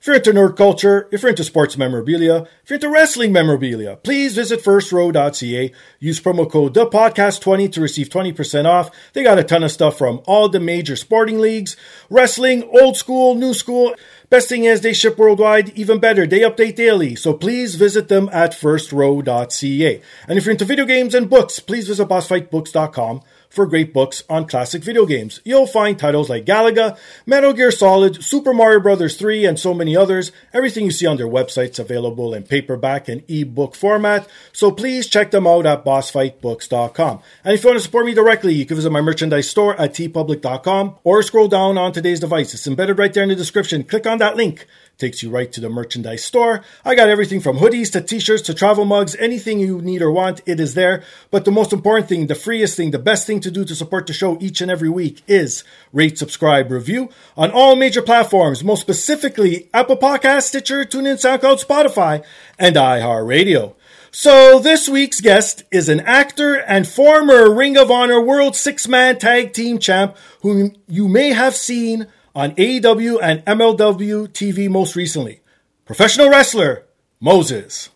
If you're into nerd culture, if you're into sports memorabilia, if you're into wrestling memorabilia, please visit firstrow.ca. Use promo code the podcast 20 to receive 20% off. They got a ton of stuff from all the major sporting leagues, wrestling, old school, new school. Best thing is they ship worldwide. Even better, they update daily. So please visit them at firstrow.ca. And if you're into video games and books, please visit bossfightbooks.com for great books on classic video games. You'll find titles like Galaga, Metal Gear Solid, Super Mario Bros. 3, and so many others. Everything you see on their website's available in paperback and ebook format, so please check them out at bossfightbooks.com. And if you want to support me directly, you can visit my merchandise store at teepublic.com or scroll down on today's device. It's embedded right there in the description. Click on that link takes you right to the merchandise store. I got everything from hoodies to t-shirts to travel mugs, anything you need or want, it is there. But the most important thing, the freest thing, the best thing to do to support the show each and every week is rate, subscribe, review on all major platforms, most specifically Apple Podcasts, Stitcher, TuneIn, SoundCloud, Spotify, and iHeartRadio. So this week's guest is an actor and former Ring of Honor World Six Man Tag Team Champ whom you may have seen on AEW and MLW TV most recently. Professional wrestler Moses.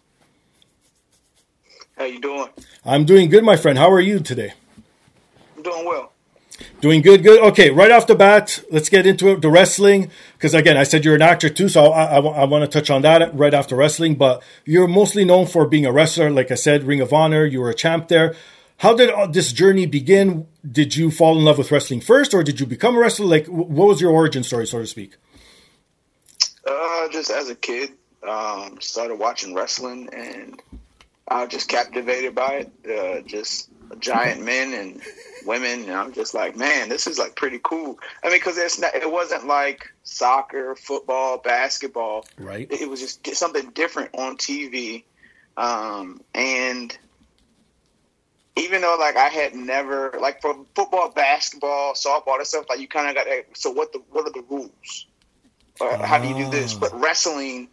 How you doing? I'm doing good, my friend. How are you today? I'm doing well. Doing good, good. Okay, right off the bat, let's get into it. The wrestling, because again, I said you're an actor too, so I, I, I want to touch on that right after wrestling. But you're mostly known for being a wrestler, like I said, Ring of Honor. You were a champ there. How did this journey begin? Did you fall in love with wrestling first, or did you become a wrestler? Like, what was your origin story, so to speak? Uh, just as a kid, um, started watching wrestling, and I was just captivated by it. Uh, just giant men and women, and I'm just like, man, this is like pretty cool. I mean, because it's not, it wasn't like soccer, football, basketball. Right. It, it was just something different on TV, um, and even though like I had never like for football, basketball, softball, that stuff, like you kind of got so what the what are the rules? Or how do you do this? But ah. wrestling,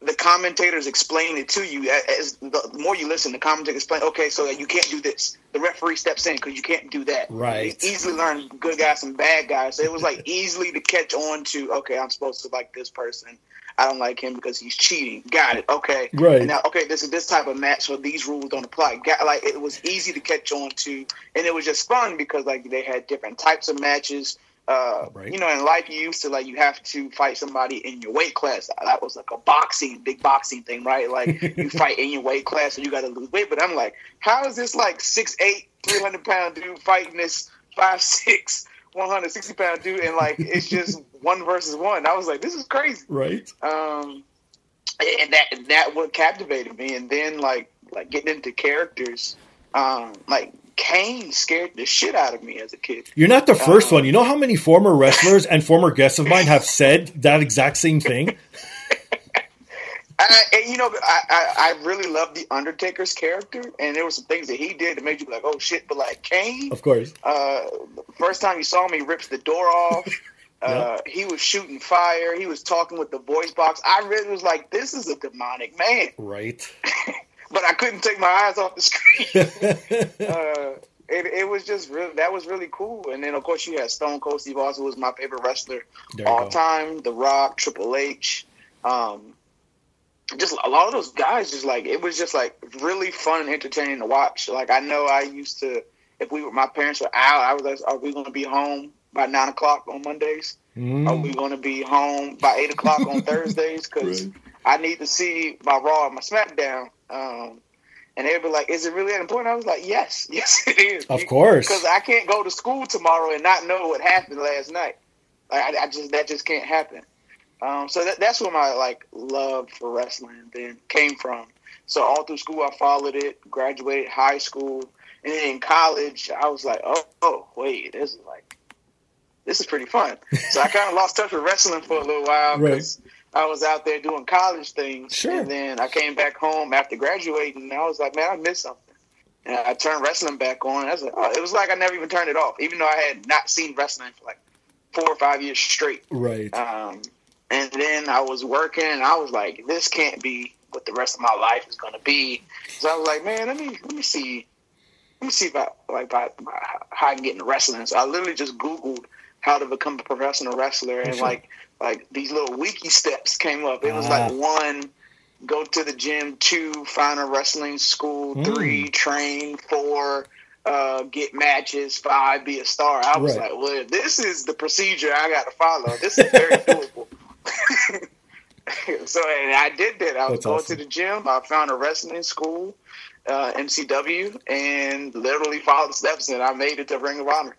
the commentators explain it to you. As the more you listen, the commentators explain. Okay, so you can't do this. The referee steps in because you can't do that. Right. You easily learn good guys and bad guys. So it was like easily to catch on to. Okay, I'm supposed to like this person. I don't like him because he's cheating. Got it. Okay. Right. And now, okay, this is this type of match, so these rules don't apply. Got like it was easy to catch on to, and it was just fun because like they had different types of matches. Uh, Right. You know, in life you used to like you have to fight somebody in your weight class. That was like a boxing, big boxing thing, right? Like you fight in your weight class, so you got to lose weight. But I'm like, how is this like six eight, three hundred pound dude fighting this five six, 160 pound dude, and like it's just one versus one. I was like, this is crazy. Right. Um, and that that what captivated me. And then like like getting into characters, um, like Kane scared the shit out of me as a kid. You're not the first one. You know how many former wrestlers and former guests of mine have said that exact same thing? I, and, you know, I, I, I really love the Undertaker's character, and there were some things that he did that made you be like, "Oh shit!" But like Kane, Of course. uh, first time you saw him, he rips the door off. Uh, he was shooting fire. He was talking with the voice box. I really was like, "This is a demonic man," Right. but I couldn't take my eyes off the screen. uh, it, it was just really that was really cool. And then of course you had Stone Cold Steve Austin, who was my favorite wrestler all go. time. The Rock, Triple H, um, just a lot of those guys. Just like it was just like really fun and entertaining to watch. Like I know I used to, if we were my parents were out, I was like, "Are we going to be home by nine o'clock on Mondays? Are Mm. we going to be home by eight o'clock on Thursdays? Because Right. I need to see my Raw and my SmackDown." Um, and they'd be like, "Is it really that important?" I was like, "Yes, yes, it is." Of course. because I can't go to school tomorrow and not know what happened last night. Like, I, I just that just can't happen. Um, so that, that's where my like love for wrestling then came from. So all through school, I followed it. Graduated high school, and then in college, I was like, "Oh, oh wait, this is like this is pretty fun." So I kind of lost touch with wrestling for a little while Right. because I was out there doing college things, Sure. and then I came back home after graduating, and I was like, "Man, I missed something." And I turned wrestling back on. I was like, oh, it was like I never even turned it off, even though I had not seen wrestling for like four or five years straight. Right. Um, and then I was working, and I was like, this can't be what the rest of my life is going to be. So I was like, man, let me let me see, let me see if I like I, how I can get into wrestling. So I literally just Googled how to become a professional wrestler, and like like these little wiki steps came up. It was Ah. like one go to the gym, two, find a wrestling school, Mm. three, train, four, uh, get matches, five, be a star. I was Right. like, well, this is the procedure I got to follow. This is very doable. so, and I did that. I was That's going awesome. to the gym. I found a wrestling school, uh, MCW, and literally followed the steps, and I made it to Ring of Honor.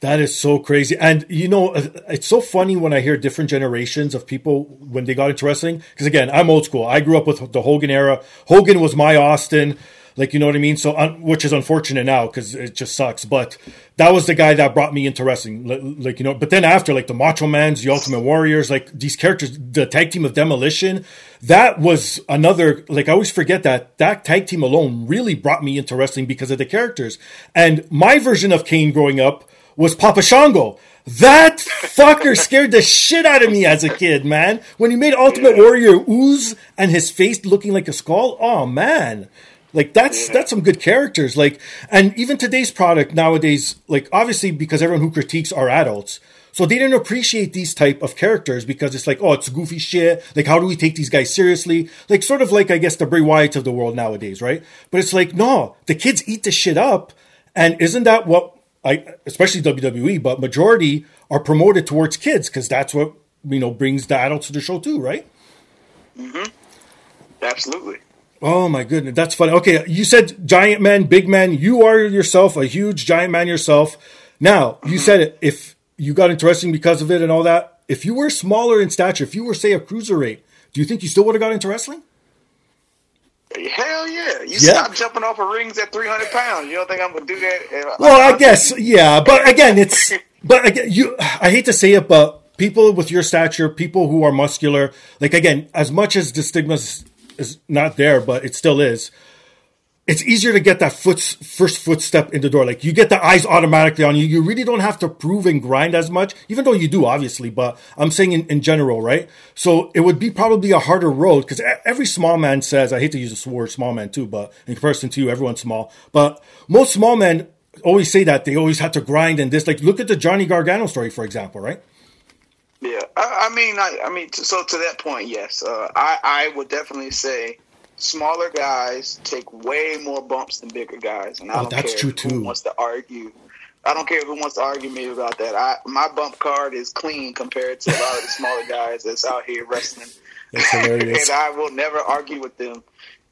That is so crazy. And you know, uh, it's so funny when I hear different generations of people when they got into wrestling. Because again, I'm old school. I grew up with the Hogan era. Hogan was my Austin. Like, you know what I mean? So, un- which is unfortunate now because it just sucks. But that was the guy that brought me into wrestling. Li- Like, you know, but then after, like the Macho Mans, the Ultimate Warriors, like these characters, the tag team of Demolition, that was another, like, I always forget that that tag team alone really brought me into wrestling because of the characters. And my version of Kane growing up was Papa Shango. That fucker scared the shit out of me as a kid, man. When he made Ultimate Warrior ooze and his face looking like a skull, oh man. Like that's that's some good characters. Like and even today's product nowadays, like obviously because everyone who critiques are adults. So they didn't appreciate these type of characters because it's like, oh, it's goofy shit. Like, how do we take these guys seriously? Like, sort of like, I guess, the Bray Wyatts of the world nowadays, right? But it's like, no, the kids eat the shit up. And isn't that what I, especially WWE, but majority are promoted towards kids because that's what you know brings the adults to the show too, right? Mm-hmm. Absolutely. Oh my goodness, that's funny. Okay, you said giant man, big man. You are yourself a huge giant man yourself. Now you mm-hmm. said it. If you got into wrestling because of it and all that, if you were smaller in stature, if you were say a cruiserweight, do you think you still would have got into wrestling? Hell yeah! You Yeah. stop jumping off of rings at 300 pounds. You don't think I'm gonna do that? Well, I guess yeah, but again, it's but again, you. I hate to say it, but people with your stature, people who are muscular, like again, as much as the stigma is, not there, but it still is. It's easier to get that foot first footstep in the door. Like you get the eyes automatically on you. You really don't have to prove and grind as much, even though you do, obviously. But I'm saying in, in general, right? So it would be probably a harder road because every small man says, I hate to use the word small man too, but in comparison to you, everyone's small. But most small men always say that they always had to grind and this. Like look at the Johnny Gargano story, for example, right? Yeah, I, I mean, I, I mean, so to that point, yes, uh, I, I would definitely say smaller guys take way more bumps than bigger guys, and I Oh, don't that's care true, who wants to argue. I don't care who wants to argue me about that. I my bump card is clean compared to a lot of the smaller guys that's out here wrestling, and I will never argue with them.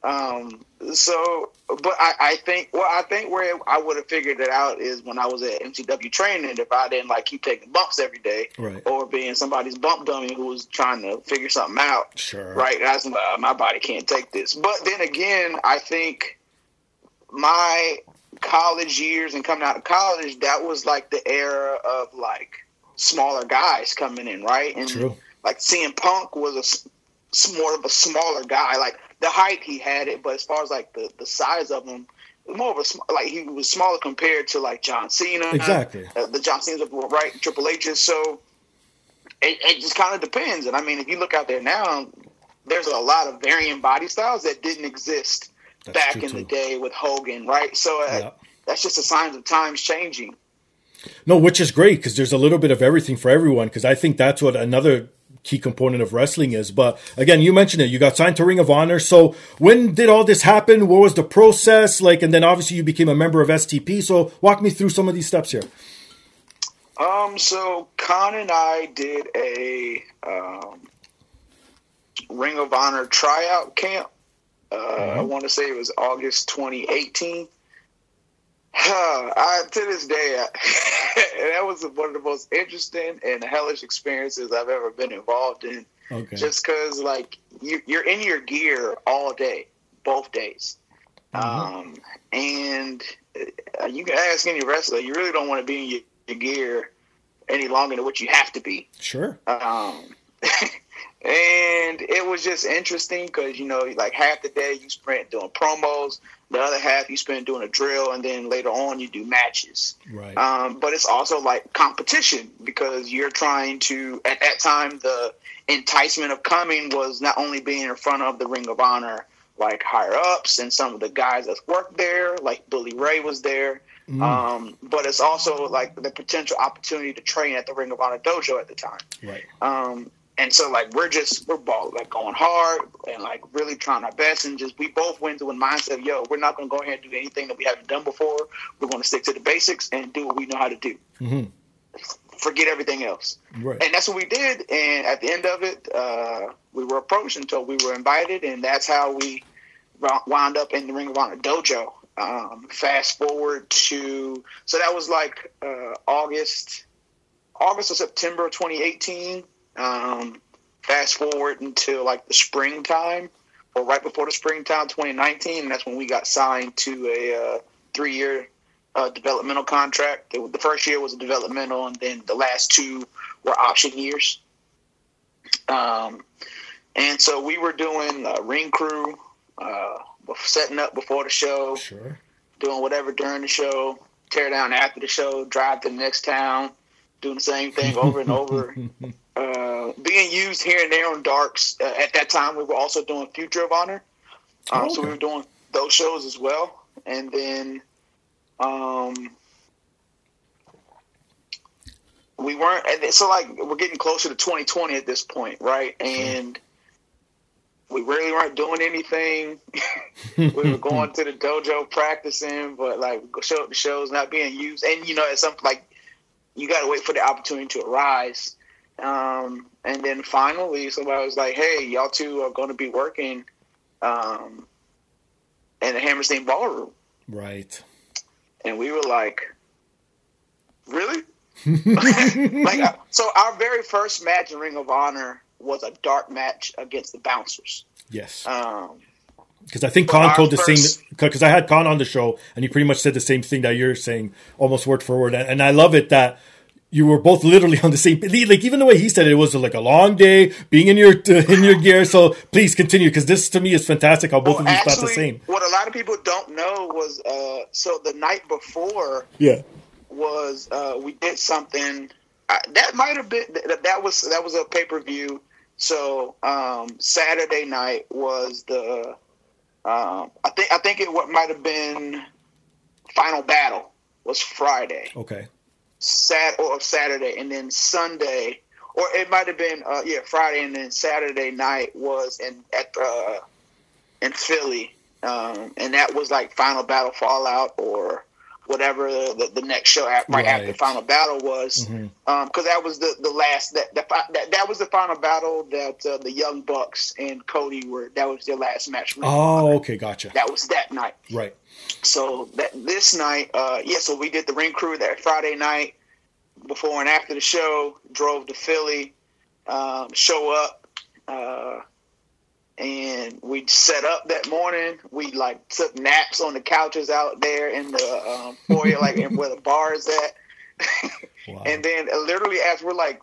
Um, so, but I, I think, well, I think where I would have figured it out is when I was at MCW training. If I didn't like keep taking bumps every day, Right. or being somebody's bump dummy who was trying to figure something out, Sure. right? And I was "Uh, my body can't take this. But then again, I think my college years and coming out of college, that was like the era of like smaller guys coming in, right? And True. like CM Punk was a, more of a smaller guy. Like the height, he had it, but as far as like the the size of him, more of a like he was smaller compared to like John Cena, exactly uh, the John Cena's right, Triple H's. So it, it just kind of depends. And I mean, if you look out there now, there's a lot of varying body styles that didn't exist that's back in too. the day with Hogan, right? So uh, yeah. that's just a sign of times changing. No, which is great because there's a little bit of everything for everyone. Because I think that's what another key component of wrestling is. But again, you mentioned it. You got signed to Ring of Honor. So when did all this happen? What was the process like? And then obviously you became a member of STP. So walk me through some of these steps here. Um. So Kaun and I did a um, Ring of Honor tryout camp. Uh, mm-hmm. I want to say it was August 2018. I, to this day, that was one of the most interesting and hellish experiences I've ever been involved in. Okay. Just because, like, you, are in your gear all day, both days. Mm-hmm. Um, and uh, you can ask any wrestler, you really don't want to be in your, your gear any longer than what you have to be. Sure. Um, and it was just interesting because you know like half the day you spent doing promos the other half you spend doing a drill and then later on you do matches. Right. Um, but it's also like competition because you're trying to at that time the enticement of coming was not only being in front of the ring of honor like higher ups and some of the guys that worked there like bully ray was there mm. um, but it's also like the potential opportunity to train at the ring of honor dojo at the time. Right. Um, and so like we're just we're ball like going hard and like really trying our best and just we both went to a mindset yo we're not going to go ahead and do anything that we haven't done before. We're going to stick to the basics and do what we know how to do. Mm-hmm. forget everything else. Right. and that's what we did. And at the end of it uh, we were approached until we were invited. And that's how we wound up in the ring of honor dojo. Um, fast forward to so that was like uh, august august or september 2018 um, fast forward until like the springtime or right before the springtime 2019, and that's when we got signed to a uh, three year uh, developmental contract. The first year was a developmental, and then the last two were option years. Um, and so we were doing uh, ring crew, uh, setting up before the show, sure. doing whatever during the show, tear down after the show, drive to the next town, doing the same thing over and over. Uh, being used here and there on Darks. Uh, at that time, we were also doing Future of Honor. Um, oh, okay. So we were doing those shows as well. And then um, we weren't, and so like we're getting closer to 2020 at this point, right? And we really weren't doing anything. we were going to the dojo practicing, but like show up the shows not being used. And you know, at some like you got to wait for the opportunity to arise. Um, and then finally, somebody was like, "Hey, y'all two are going to be working um, in the Hammerstein Ballroom." Right. And we were like, "Really?" like, uh, so our very first match in Ring of Honor was a dark match against the Bouncers. Yes. Um, because I think Kaun told the first... same. Because I had Kaun on the show, and he pretty much said the same thing that you're saying, almost word for word. And I love it that you were both literally on the same like even the way he said it, it was like a long day being in your in your gear so please continue because this to me is fantastic how both of you thought the same. what a lot of people don't know was uh so the night before yeah. was uh we did something uh, that might have been that, that was that was a pay-per-view. So um saturday night was the um i think i think it what might have been final battle was friday. Okay Sat or Saturday, and then Sunday, or it might have been uh, yeah Friday, and then Saturday night was in at uh, in Philly, um, and that was like Final Battle Fallout or whatever the, the next show right, right, after Final Battle was, because mm-hmm. um, that was the, the last that, that that that was the final battle that uh, the Young Bucks and Cody were. That was their last match. Oh, okay, gotcha. That was that night. Right. So that this night, uh, yeah. So we did the ring crew that Friday night before and after the show. Drove to Philly, um, show up, uh, and we set up that morning. We like took naps on the couches out there in the um, foyer, like where the bar is at. wow. And then uh, literally as we're like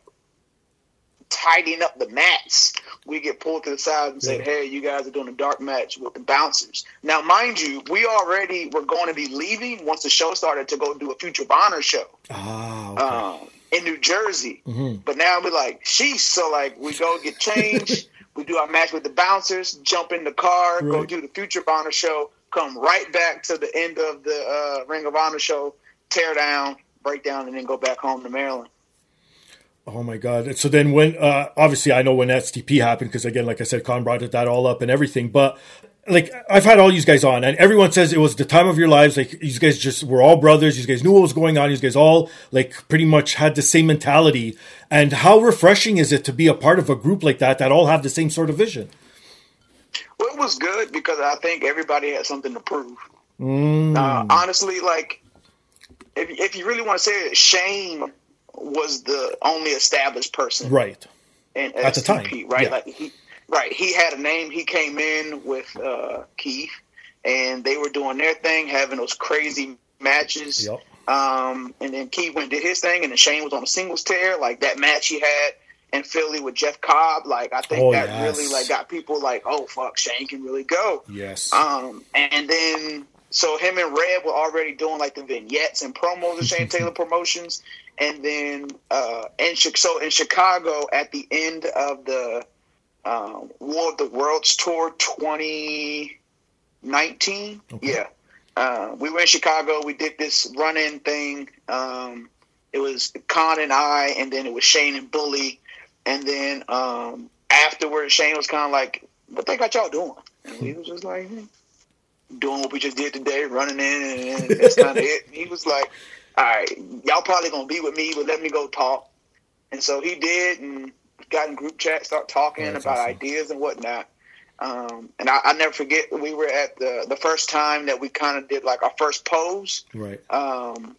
tidying up the mats, we get pulled to the side and said, "Hey, you guys are doing a dark match with the bouncers." Now, mind you, we already were going to be leaving once the show started to go do a Future Honor show Ah, okay. um, in New Jersey. Mhm. But now we're like, sheesh. So like, we go get changed. we do our match with the bouncers. Jump in the car. Go do the Future of Honor show. Come right back to the end of the uh, Ring of Honor show. Tear down, break down, and then go back home to Maryland. Oh my god! And So then, when uh, obviously I know when STP happened because again, like I said, Kaun brought that all up and everything. But like I've had all these guys on, and everyone says it was the time of your lives. Like you guys just were all brothers. You guys knew what was going on. You guys all like pretty much had the same mentality. And how refreshing is it to be a part of a group like that that all have the same sort of vision? Well, it was good because I think everybody had something to prove. Mm. Uh, honestly, like if if you really want to say it, Shane was the only established person Right. in At the time, right? yeah. Like he, right, he had a name. He came in with uh, Keith, and they were doing their thing, having those crazy matches. Yep. Um, and then Keith went and did his thing, and then Shane was on a singles tear. Like that match he had in Philly with Jeff Cobb. Like I think Oh, that yes. really like got people like, oh fuck, Shane can really go. Yes. Um, and then so him and Red were already doing like the vignettes and promos of Shane Taylor Promotions, and then uh, in so in Chicago at the end of the um, War of the Worlds tour 2019, Okay. yeah, uh, we were in Chicago. We did this run-in thing. Um, it was Kaun and I, and then it was Shane and Bully, and then um, afterwards Shane was kind of like, "What they got y'all doing?" And we was just like, "Hmm, "Doing what we just did today, running in, and that's kind of it." He was like, "All right, y'all probably gonna be with me, but let me go talk." And so he did, and got in group chat, start talking Oh, about awesome. ideas and whatnot. Um, and I, I never forget we were at the the first time that we kind of did like our first pose. right. Um,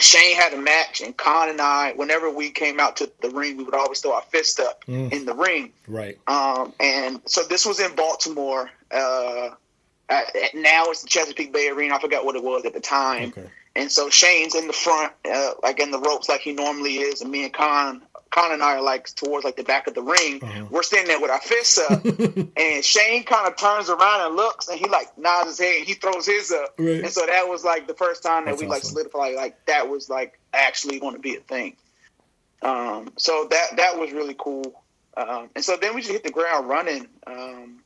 Shane had a match, and Kaun and I, whenever we came out to the ring, we would always throw our fist up Mm. in the ring. Right. Um, and so this was in Baltimore. Uh, at, at- now it's the Chesapeake Bay Arena. I forgot what it was at the time. Okay. And so Shane's in the front, uh, like in the ropes, like he normally is, and me and Kaun, Kaun and I are like towards like the back of the ring. Uh-huh. We're standing there with our fists up, and Shane kind of turns around and looks, and he like nods his head, and he throws his up. Right. And so that was like the first time that That's we like awesome. solidified, like that was like actually going to be a thing. Um, so that that was really cool. Um, and so then we just hit the ground running. Um,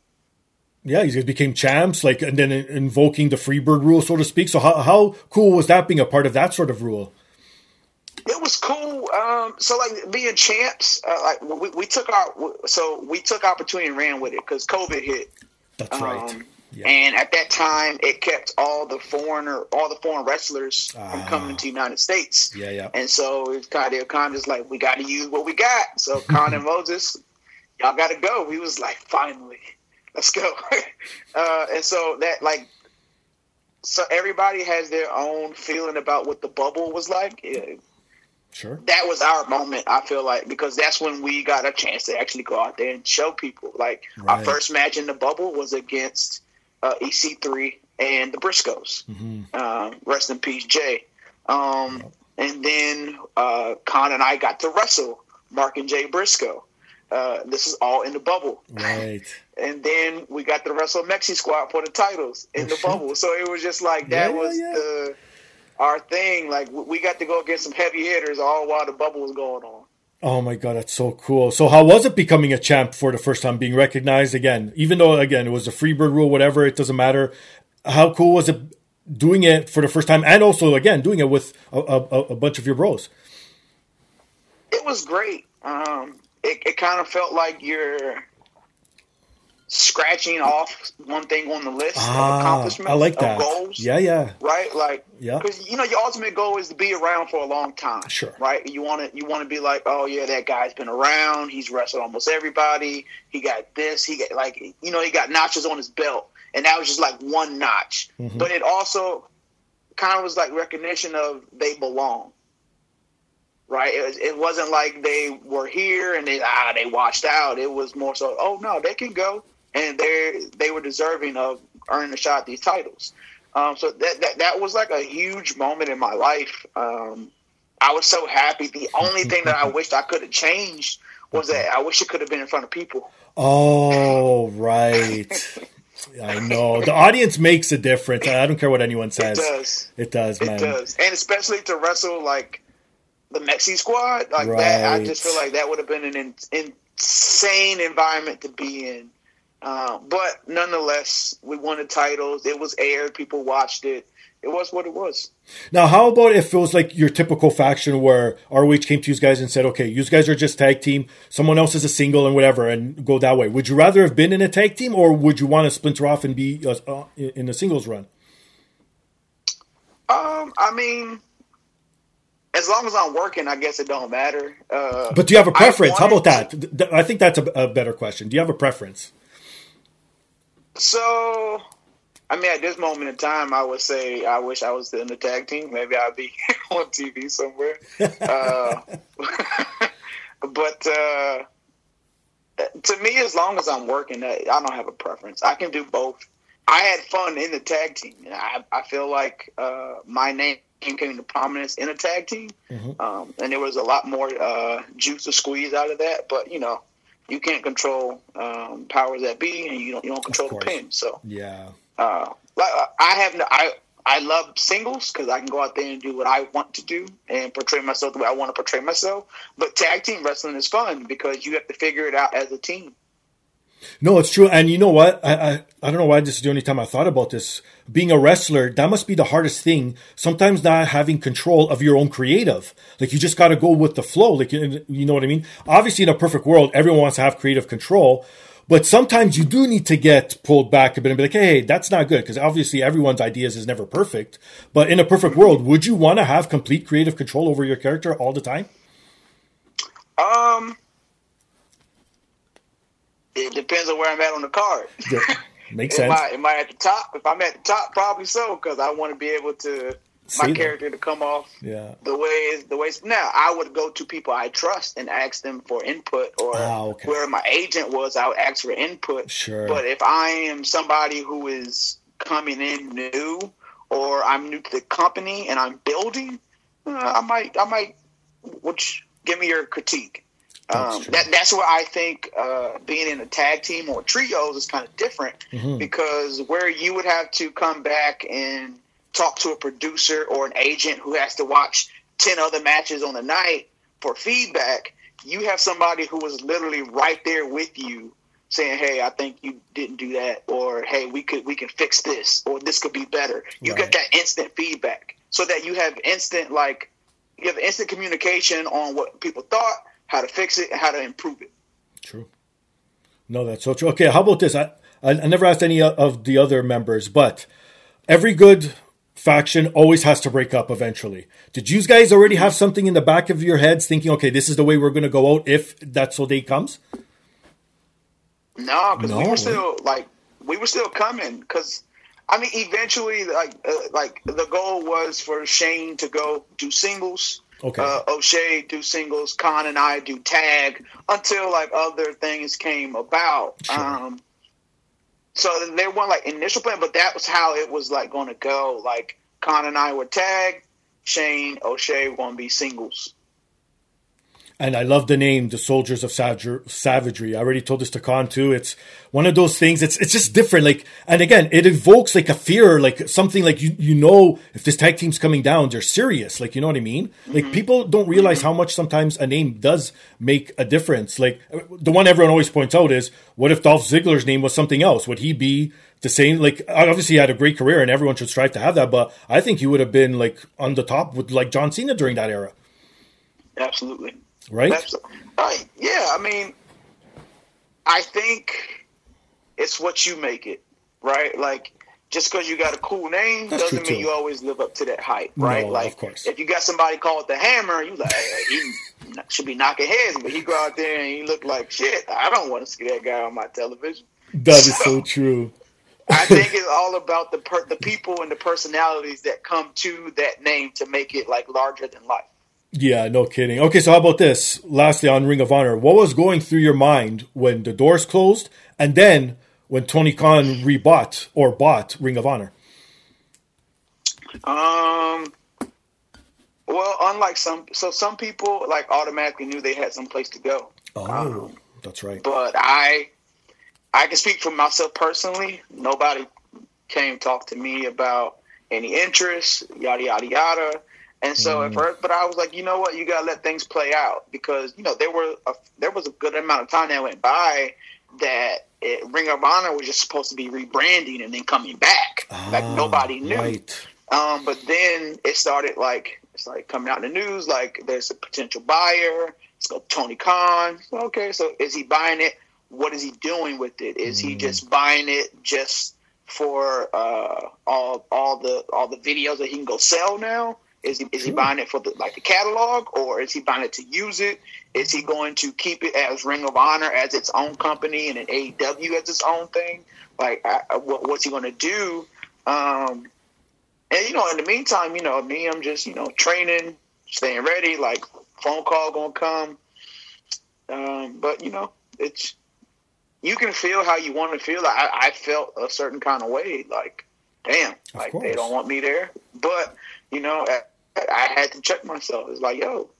Yeah, you guys became champs, like, and then invoking the Freebird rule, so to speak. So how how cool was that being a part of that sort of rule? It was cool. Um, so like being champs, uh, like we, we took our so we took opportunity and ran with it because COVID hit. That's right. Um, Yeah. And at that time, it kept all the foreigner, all the foreign wrestlers from Ah. coming to the United States. Yeah, yeah. And so it's kind of kind of just like we got to use what we got. So Kaun and Moses, y'all got to go. We was like, finally, let's go. uh, and so that like, so everybody has their own feeling about what the bubble was like. Yeah, Sure. that was our moment. I feel like because that's when we got a chance to actually go out there and show people. Like our first match in the bubble was against uh, EC3 and the Briscoes. hmm Uh, rest in peace, Jay. Um, and then uh, Kaun and I got to wrestle Mark and Jay Briscoe. Uh, this is all in the bubble. Right. And then we got to wrestle Mexi Squad for the titles in Oh, the shit. bubble. So it was just like that yeah, was yeah. the our thing. Like we got to go against some heavy hitters all while the bubble was going on. Oh my god, that's so cool. So how was it becoming a champ for the first time, being recognized again? Even though again it was a Freebird rule, whatever, it doesn't matter. How cool was it doing it for the first time, and also again doing it with a, a, a bunch of your bros? It was great. Um, it, it kind of felt like you're scratching off one thing on the list of Ah, accomplishments, I like that. goals. Yeah, yeah, right? Like, Yeah. because you know your ultimate goal is to be around for a long time. Sure. Right? You want to you want to be like, oh yeah, that guy's been around. He's wrestled almost everybody. He got this. He got like you know he got notches on his belt, and that was just like one notch. Mm-hmm. But it also kind of was like recognition of they belong. Right? It, was, it wasn't like they were here and they ah they washed out. It was more so, oh no, they can go, and they they were deserving of earning a shot at these titles. Um, so that, that that was like a huge moment in my life. Um, I was so happy. The only thing that I wished I could have changed was that I wish it could have been in front of people. Oh, right. I know the audience makes a difference. I don't care what anyone says. It does. It does, man. It does, and especially to wrestle like the Mexi squad like that. I just feel like that would have been an in, insane environment to be in. Uh, but nonetheless, we won the titles. It was aired. People watched it. It was what it was. Now, how about if it was like your typical faction where ROH came to you guys and said, okay, you guys are just tag team, someone else is a single and whatever, and go that way? Would you rather have been in a tag team or would you want to splinter off and be uh, uh in a singles run? Um, I mean, as long as I'm working, I guess it don't matter. Uh, but do you have a preference? How about that? I think that's a, a better question. Do you have a preference? So I mean, at this moment in time, I would say I wish I was in the tag team. Maybe I'd be on TV somewhere. uh, but uh, to me, as long as I'm working, I don't have a preference. I can do both. I had fun in the tag team. I, I feel like uh, my name came to prominence in a tag team, mm-hmm. um, and there was a lot more uh, juice to squeeze out of that. But you know, you can't control um, powers that be, and you don't you don't control the pin. So yeah, uh, I have no, I I love singles because I can go out there and do what I want to do and portray myself the way I want to portray myself. But tag team wrestling is fun because you have to figure it out as a team. No, it's true. And you know what? I, I, I don't know why this is the only time I thought about this. Being a wrestler, that must be the hardest thing. Sometimes not having control of your own creative. Like you just got to go with the flow. Like, you, you know what I mean? Obviously, in a perfect world, everyone wants to have creative control. But sometimes you do need to get pulled back a bit and be like, hey, that's not good. Because obviously everyone's ideas is never perfect. But in a perfect world, would you want to have complete creative control over your character all the time? Um, it depends on where I'm at on the card. Yeah, makes sense. am, I, am I at the top? If I'm at the top, probably so, because I want to be able to my them. character to come off yeah. the way the way. Now I would go to people I trust and ask them for input, or ah, okay. where my agent was, I would ask for input. Sure. But if I am somebody who is coming in new, or I'm new to the company and I'm building, uh, I might I might. Which give me your critique. That's, um, that, that's where I think uh, being in a tag team or trios is kind of different mm-hmm. because where you would have to come back and talk to a producer or an agent who has to watch 10 other matches on the night for feedback, you have somebody who is literally right there with you saying, "Hey, I think you didn't do that," or "Hey, we could we can fix this," or "This could be better." You right. get that instant feedback, so that you have instant like you have instant communication on what people thought, how to fix it, and how to improve it. True. No, that's so true. Okay, how about this? I I never asked any of the other members, but every good faction always has to break up eventually. Did you guys already have something in the back of your heads thinking, okay, this is the way we're going to go out if that so day comes? No, because no. we were still like we were still coming. Because I mean, eventually, like uh, like the goal was for Shane to go do singles. Okay. Uh, O'Shay do singles, Kaun and I do tag until like other things came about. Sure. Um, so they weren't like initial plan, but that was how it was like going to go. Like Kaun and I were tag, Shane O'Shay were going to be singles. And I love the name, the Soldiers of Savagery. I already told this to Kaun too. It's one of those things. It's it's just different. Like, and again, it evokes like a fear, like something like you you know if this tag team's coming down, they're serious. Like, you know what I mean? Mm-hmm. Like people don't realize mm-hmm. how much sometimes a name does make a difference. Like the one everyone always points out is, what if Dolph Ziggler's name was something else? Would he be the same? Like, obviously, he had a great career, and everyone should strive to have that. But I think he would have been like on the top with like John Cena during that era. Absolutely right? Right. Yeah. I mean, I think it's what you make it, right? Like, just because you got a cool name That's doesn't mean you always live up to that hype, right? No, like, of course. if you got somebody called the Hammer, you like he should be knocking heads, but he go out there and he look like shit. I don't want to see that guy on my television. That so, is so true. I think it's all about the per- the people and the personalities that come to that name to make it like larger than life. Yeah, no kidding. Okay, so how about this? Lastly, on Ring of Honor, what was going through your mind when the doors closed, and then when Tony Khan rebought or bought Ring of Honor? Um. Well, unlike some, so some people like automatically knew they had some place to go. Oh, um, that's right. But I, I can speak for myself personally. Nobody came talk to me about any interest, yada yada yada. And so mm. at first, but I was like, you know what, you gotta let things play out because you know there were a, there was a good amount of time that went by that it, Ring of Honor was just supposed to be rebranding and then coming back, ah, like nobody knew. Right. Um, but then it started like it's like coming out in the news, like there's a potential buyer. It's called Tony Khan. Okay, so is he buying it? What is he doing with it? Is mm. he just buying it just for uh, all all the all the videos that he can go sell now? Is he is he buying it for the like the catalog, or is he buying it to use it? Is he going to keep it as Ring of Honor as its own company and an AEW as its own thing? Like, I, what, what's he going to do? Um, and you know, in the meantime, you know, me, I'm just you know training, staying ready. Like, phone call gonna come. Um, but you know, it's you can feel how you want to feel. I, I felt a certain kind of way, like, damn, like they don't want me there. But you know, I had to check myself. It's like, yo,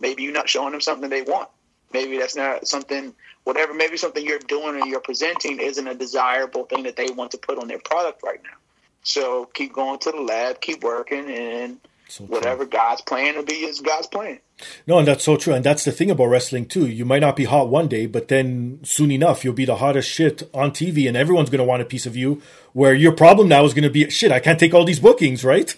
maybe you're not showing them something they want. Maybe that's not something, whatever. Maybe something you're doing and you're presenting isn't a desirable thing that they want to put on their product right now. So keep going to the lab, keep working, and so whatever God's plan to be is God's plan. No, and that's so true. And that's the thing about wrestling too. You might not be hot one day, but then soon enough you'll be the hottest shit on TV, and everyone's going to want a piece of you. Where your problem now is going to be shit. I can't take all these bookings, right?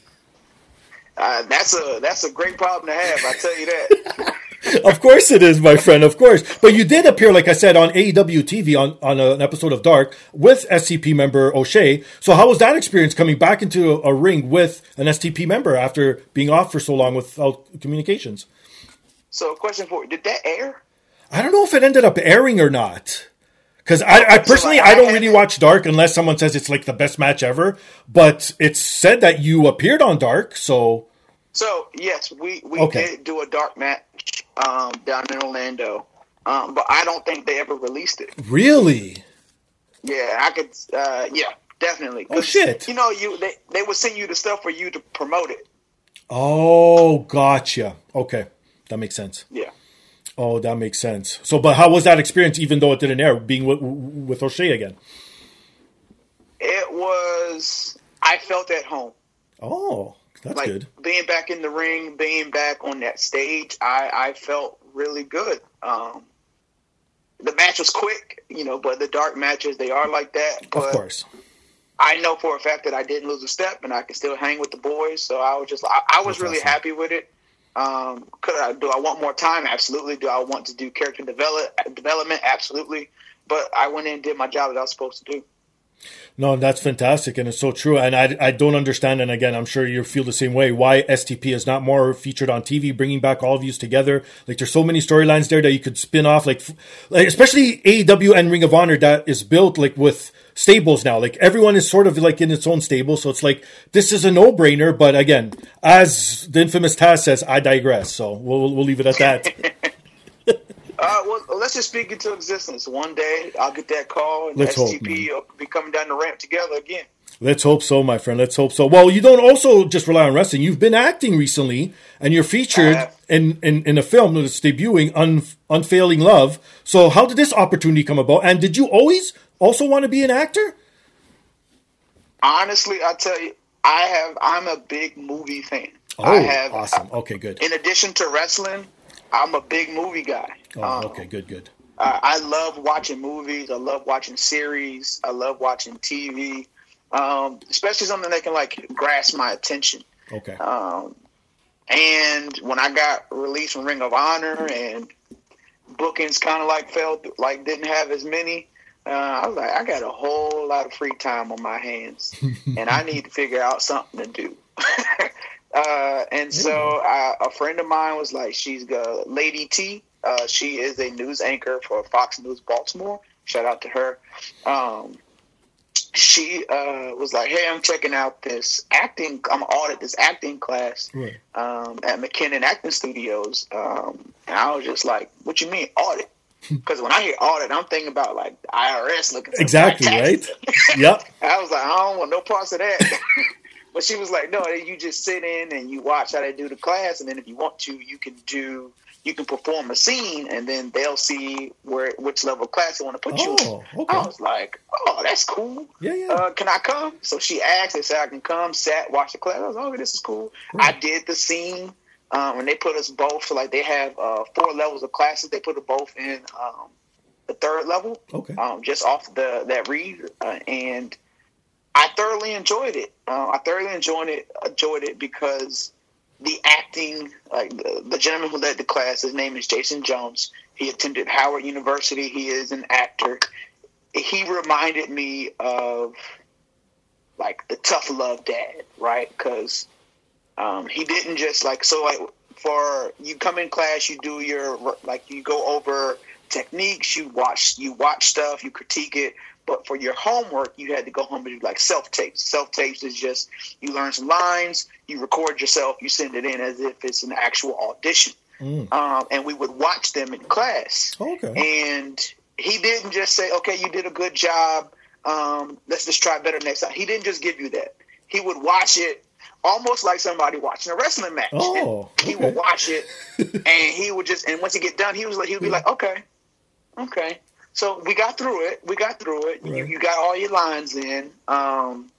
Uh, that's a that's a great problem to have. I tell you that. of course it is, my friend. Of course. But you did appear, like I said, on AEW TV on, on an episode of Dark with STP member O'Shay. So how was that experience coming back into a, a ring with an STP member after being off for so long without communications? So, question for you: Did that air? I don't know if it ended up airing or not. Because I, I, personally, I don't really watch Dark unless someone says it's like the best match ever. But it's said that you appeared on Dark, so. So yes, we we okay. did do a Dark match um, down in Orlando, um, but I don't think they ever released it. Really? Yeah, I could. Uh, yeah, definitely. Oh shit! You know, you they they would send you the stuff for you to promote it. Oh, gotcha. Okay, that makes sense. Yeah. Oh, that makes sense. So, but how was that experience, even though it didn't air, being with, with O'Shay again? It was. I felt at home. Oh, that's like, good. Being back in the ring, being back on that stage, I, I felt really good. Um, the match was quick, you know, but the dark matches they are like that. But of course. I know for a fact that I didn't lose a step, and I can still hang with the boys. So I was just, I, I was That's really awesome. happy with it. Um, could I do I want more time? Absolutely. Do I want to do character develop development? Absolutely. But I went in and did my job that I was supposed to do. No, that's fantastic, and it's so true. And I, I don't understand. And again, I'm sure you feel the same way. Why STP is not more featured on TV, bringing back all of you together. Like there's so many storylines there that you could spin off. Like, like especially AEW and Ring of Honor that is built like with stables now. Like everyone is sort of like in its own stable. So it's like this is a no brainer. But again, as the infamous Taz says, I digress. So we'll we'll leave it at that. uh, well, let's just speak into existence. One day I'll get that call, and let's STP hope, will be coming down the ramp together again. Let's hope so, my friend. Let's hope so. Well, you don't also just rely on wrestling. You've been acting recently, and you're featured uh, in, in, in a film that's debuting, Un, Unfailing Love. So, how did this opportunity come about? And did you always also want to be an actor? Honestly, I tell you, I have. I'm a big movie fan. Oh, I have, awesome. Okay, good. In addition to wrestling, I'm a big movie guy. Oh, um, okay, good, good. Uh, I love watching movies. I love watching series. I love watching TV, um, especially something that can like grasp my attention. Okay. Um, and when I got released from Ring of Honor and bookings kind of like felt like didn't have as many, uh, I was like, I got a whole lot of free time on my hands, and I need to figure out something to do. uh, and so I, a friend of mine was like, she's uh, Lady T. Uh, she is a news anchor for Fox News Baltimore. Shout out to her. Um, she uh, was like, "Hey, I'm checking out this acting. I'm audit this acting class right. um, at McKinnon Acting Studios." Um, and I was just like, "What you mean audit?" Because when I hear audit, I'm thinking about like IRS looking exactly right. yep. I was like, I don't want no parts of that. but she was like, no, you just sit in and you watch how they do the class, and then if you want to, you can do you can perform a scene, and then they'll see where which level of class they want to put you in. Oh, okay. I was like, oh, that's cool. Yeah, yeah. Uh, can I come? So she asked, and said I can come. Sat, watched the class. I was like, oh, this is cool. I did the scene, um, and they put us both. So like they have uh, four levels of classes. They put us both in um, the third level, Okay. um, just off the that read, uh, and I thoroughly enjoyed it. Uh, I thoroughly enjoyed it. Enjoyed it because the acting, like the, the gentleman who led the class, his name is Jason Jones. He attended Howard University. He is an actor. He reminded me of like the tough love dad, right? Because um, he didn't just like so like for you come in class, you do your like you go over techniques, you watch you watch stuff, you critique it. But for your homework, you had to go home and do like self tapes. Self tapes is just you learn some lines, you record yourself, you send it in as if it's an actual audition. Mm. Um, and we would watch them in class. Okay. And he didn't just say, "Okay, you did a good job. Um, let's just try better next time." He didn't just give you that. He would watch it almost like somebody watching a wrestling match. Oh, And he would watch it, and he would just. And once he get done, he was like, he would be like, "Okay, okay." So we got through it. We got through it. You, Right. you got all your lines in. Um,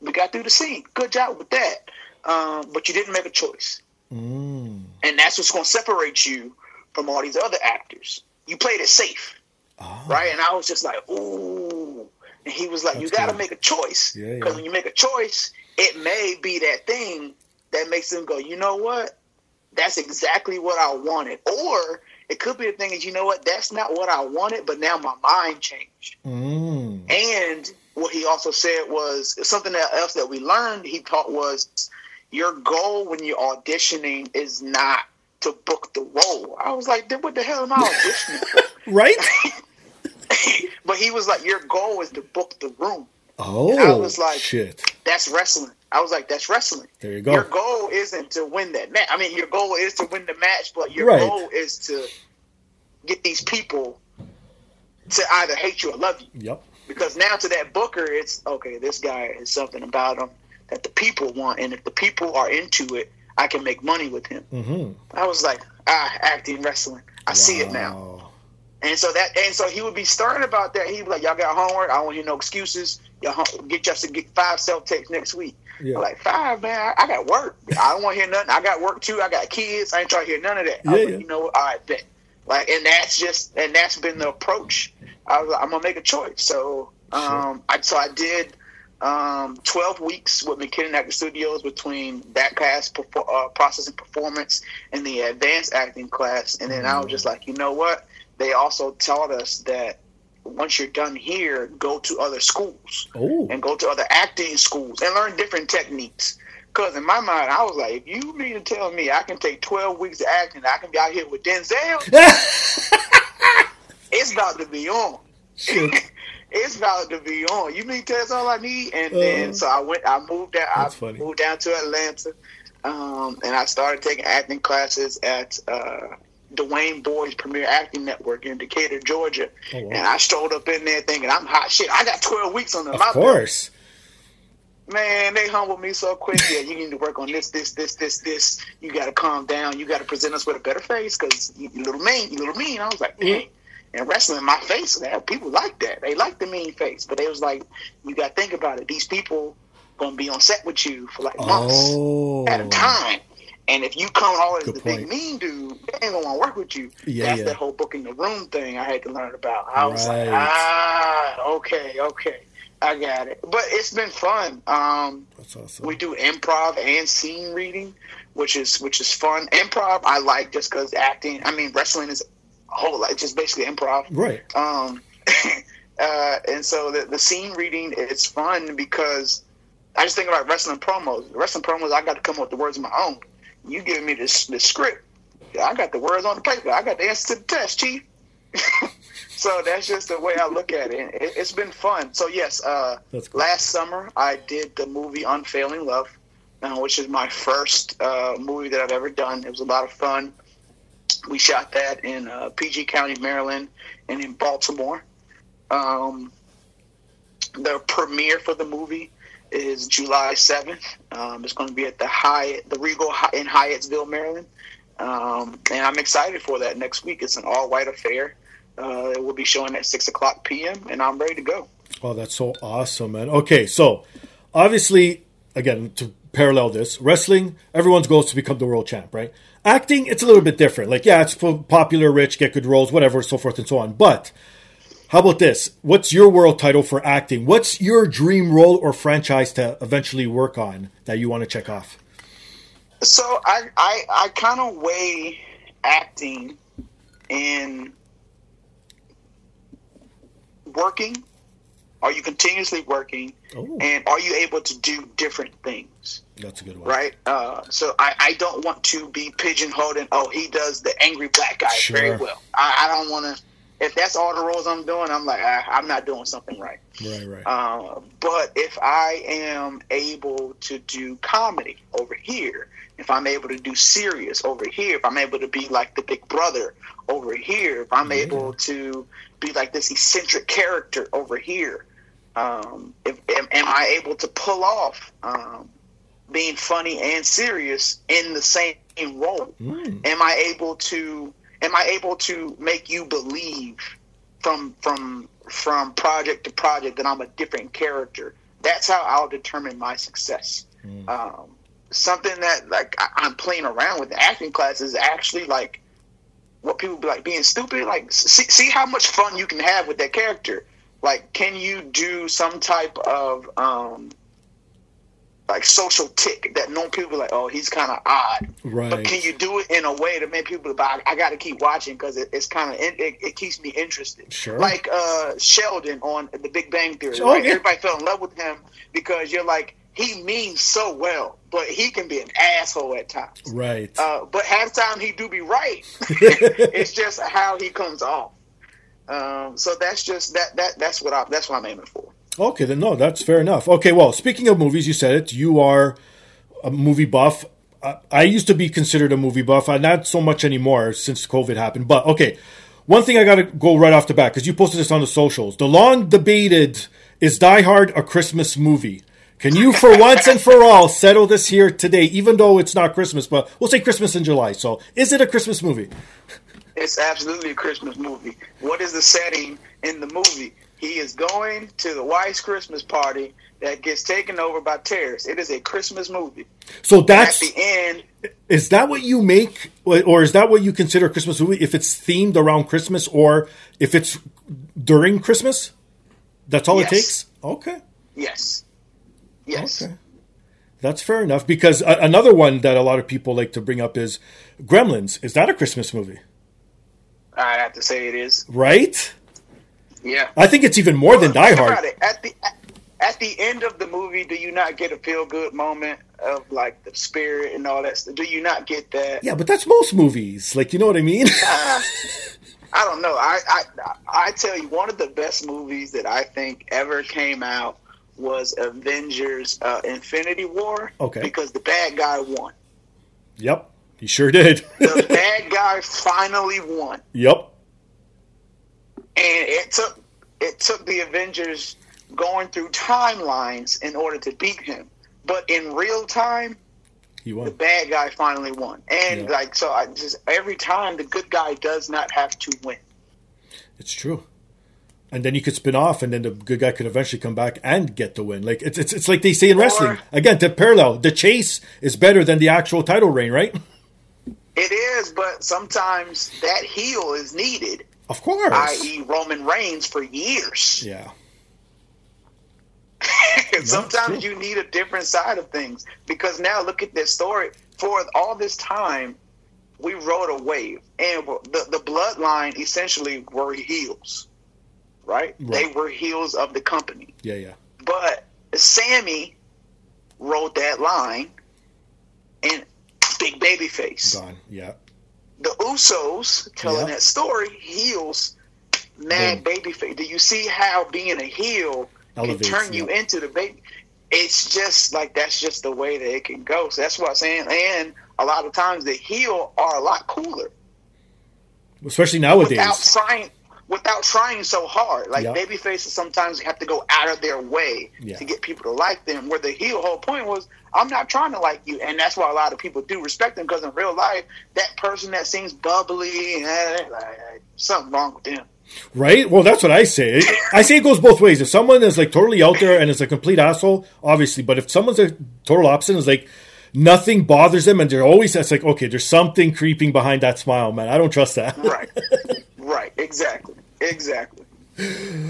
we got through the scene. Good job with that. Um, but you didn't make a choice Mm. and that's what's going to separate you from all these other actors. You played it safe, Ah. right? And I was just like, ooh. And he was like, you got to make a choice Yeah, because yeah. when you make a choice, it may be that thing that makes them go, you know what? That's exactly what I wanted. Or it could be the thing is, you know what? That's not what I wanted, but now my mind changed. Mm. And what he also said was something else that we learned. He taught was your goal when you're auditioning is not to book the role. I was like, then what the hell am I auditioning for? Right? but he was like, your goal is to book the room. Oh, I was like- shit. That's wrestling. I was like, that's wrestling. There you go. Your goal isn't to win that match. I mean, your goal is to win the match, but your Right. goal is to get these people to either hate you or love you. Yep. because now to that booker it's okay this guy is something about him that the people want and if the people are into it i can make money with him Mm-hmm. i was like ah acting wrestling i see it now and so that and so he would be stern about that he'd be like y'all got homework i don't hear no excuses y'all get just to get five self tapes next week Yeah. I'm like five man. I, I got work. I don't want to hear nothing. I got work too. I got kids. I ain't trying to hear none of that. I was Yeah, like, yeah. you know what all right bet. Like and that's just and that's been the approach. I was like, I'm gonna make a choice. So um, I so I did um, 12 weeks with McKinnon Acting Studios between that class perfor- uh, process and performance and the advanced acting class, and then I was just like, you know what? They also taught us that once you're done here, go to other schools Oh. and go to other acting schools and learn different techniques. Because in my mind, I was like, if you mean to tell me I can take 12 weeks of acting, I can be out here with Denzel, it's about to be on. it's about to be on. You mean to tell us all I need? And Uh, then so I went. I moved down. I funny. moved down to Atlanta, um, and I started taking acting classes at uh, Dwayne Boyd's Premier Acting Network in Decatur, Georgia. Oh, wow. And I strolled up in there thinking I'm hot shit. I got 12 weeks on the Of my belt. course. Man, they humbled me so quick. Yeah, you need to work on this, this, this, this, this. You got to calm down. You got to present us with a better face because you, you little mean, you little mean. I was like, mm-hmm. man. And wrestling, my face, man, people like that. They like the mean face, but they was like, you got to think about it. These people gonna be on set with you for like months Oh. at a time. And if you come all as Good the point. big mean dude, they ain't gonna work with you. Yeah, That's yeah. that whole book in the room thing I had to learn about. I was like, ah, okay, okay, I got it. But it's been fun. Um, That's awesome. we do improv and scene reading, which is which is fun. Improv I like just because acting. I mean, wrestling is a whole lot. Just basically improv. right. Um, uh, and so the, the scene reading it's fun because I just think about wrestling promos. Wrestling promos, I got to come up with the words of my own. You giving me this the script, I got the words on the paper. I got the answer to the test, chief. so that's just the way I look at it. And it it's been fun. So yes, uh, cool. last summer I did the movie Unfailing Love, uh, which is my first uh, movie that I've ever done. It was a lot of fun. We shot that in uh, PG County, Maryland, and in Baltimore. Um, the premiere for the movie is July seventh. Um, it's going to be at the Hyatt, the Regal in Hyattsville, Maryland. Um, and I'm excited for that next week. It's an all white affair. Uh, it will be showing at 6 o'clock p.m., and I'm ready to go. Oh, that's so awesome, man. Okay, so obviously, again, to parallel this, wrestling, everyone's goal is to become the world champ, right? Acting, it's a little bit different. Like, yeah, it's popular, rich, get good roles, whatever, so forth and so on. But how about this? What's your world title for acting? What's your dream role or franchise to eventually work on that you want to check off? So I I, I kind of weigh acting in working. Are you continuously working? Oh. And are you able to do different things? That's a good one. Right. Uh, so I, I don't want to be pigeonholed in, oh, he does the angry black guy Sure. very well. I, I don't want to. If that's all the roles I'm doing, I'm like, I, I'm not doing something right. Right, right. Uh, but if I am able to do comedy over here, if I'm able to do serious over here, if I'm able to be like the big brother over here, if I'm able to be like this eccentric character over here, um, if, am, am I able to pull off um, being funny and serious in the same role? Mm. Am I able to? Am I able to make you believe from from from project to project that I'm a different character? That's how I'll determine my success. Um, something that like I, I'm playing around with the acting class is actually like what people be like being stupid. Like see, see how much fun you can have with that character. Like, can you do some type of um, like social tick that no people be like, oh, he's kind of odd. Right. But can you do it in a way to make people? But I, I got to keep watching because it, it's kind of it, it, it keeps me interested. Sure. Like uh, Sheldon on The Big Bang Theory. Oh, right? yeah. Everybody fell in love with him because you're like he means so well, but he can be an asshole at times. Right. Uh, but half time he do be right. it's just how he comes off. Um, so that's just that that that's what I that's what I'm aiming for. Okay, then no, that's fair enough. Okay, well, speaking of movies, you said it. You are a movie buff. I, I used to be considered a movie buff. I not so much anymore since COVID happened. But okay, one thing I got to go right off the bat because you posted this on the socials. The long debated is Die Hard a Christmas movie? Can you, for once and for all, settle this here today? Even though it's not Christmas, but we'll say Christmas in July. So, is it a Christmas movie? It's absolutely a Christmas movie. What is the setting in the movie? He is going to the wife's Christmas party that gets taken over by terrorists. It is a Christmas movie. So At that's the end, Is that what you make, or is that what you consider a Christmas movie? If it's themed around Christmas, or if it's during Christmas, that's all Yes. it takes. Okay, yes, yes. okay, that's fair enough. Because a- another one that a lot of people like to bring up is Gremlins. Is that a Christmas movie? I have to say it is. Right? Yeah. I think it's even more than Die Hard. At the at the end of the movie, do you not get a feel good moment of like the spirit and all that stuff? Do you not get that? Yeah, but that's most movies. Like, you know what I mean? I don't know. I, I I tell you, one of the best movies that I think ever came out was Avengers: uh, Infinity War. Okay. Because the bad guy won. yep, he sure did. The bad guy finally won, yep. And it took it took the Avengers going through timelines in order to beat him. But in real time, He the bad guy finally won. And Yeah. like so, I just every time the good guy does not have to win. It's true. And then you could spin off, and then the good guy could eventually come back and get the win. Like it's it's, it's like they say in wrestling. Again, to parallel, the chase is better than the actual title reign, right? It is, but sometimes that heel is needed, Of course. i.e., Roman Reigns for years. yeah. sometimes you need a different side of things because now look at this story. For all this time, we rode a wave, and the the bloodline essentially were heels, right? They were heels of the company. Yeah, yeah. But Sami rode that line and big baby face. Gone. Yeah. The Usos telling Yeah. that story, heels, mad baby face. Do you see how being a heel Elevates, can turn you yeah. into the baby? It's just like that's just the way that it can go. So that's what I'm saying. And a lot of times the heel are a lot cooler Especially nowadays. without trying without trying so hard. Like Yep. baby faces sometimes have to go out of their way Yeah. to get people to like them. Where the heel whole point was, I'm not trying to like you, and that's why a lot of people do respect them because in real life, that person that seems bubbly eh, like, something wrong with them. Right? Well, that's what I say. I say it goes both ways. If someone is like totally out there and is a complete asshole, obviously, but if someone's a total opposite, is like nothing bothers them, and they're always that's like okay, there's something creeping behind that smile, man. I don't trust that. Right, right, exactly, exactly.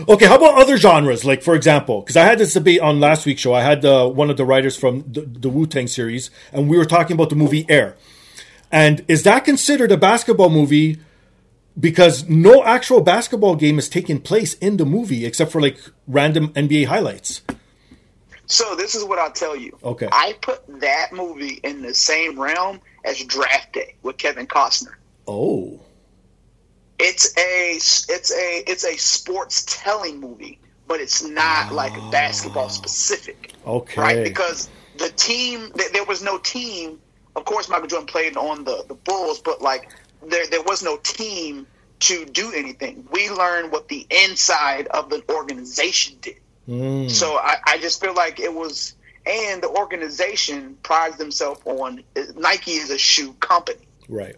Okay, how about other genres? Like, for example, because I had this debate on last week's show. I had uh, one of the writers from the, the Wu Tang series, and we were talking about the movie Air. And is that considered a basketball movie? Because no actual basketball game is taking place in the movie except for like random NBA highlights. So this is what I'll tell you. Okay. I put that movie in the same realm as Draft Day with Kevin Costner. Oh, It's a it's a it's a sports telling movie, but it's not like basketball specific. okay. right? Because the team, th- there was no team. Of course, Michael Jordan played on the, the Bulls, but like there there was no team to do anything. We learned what the inside of the organization did. Mm, So I, I just feel like it was, and the organization prides themselves on Nike is a shoe company, right.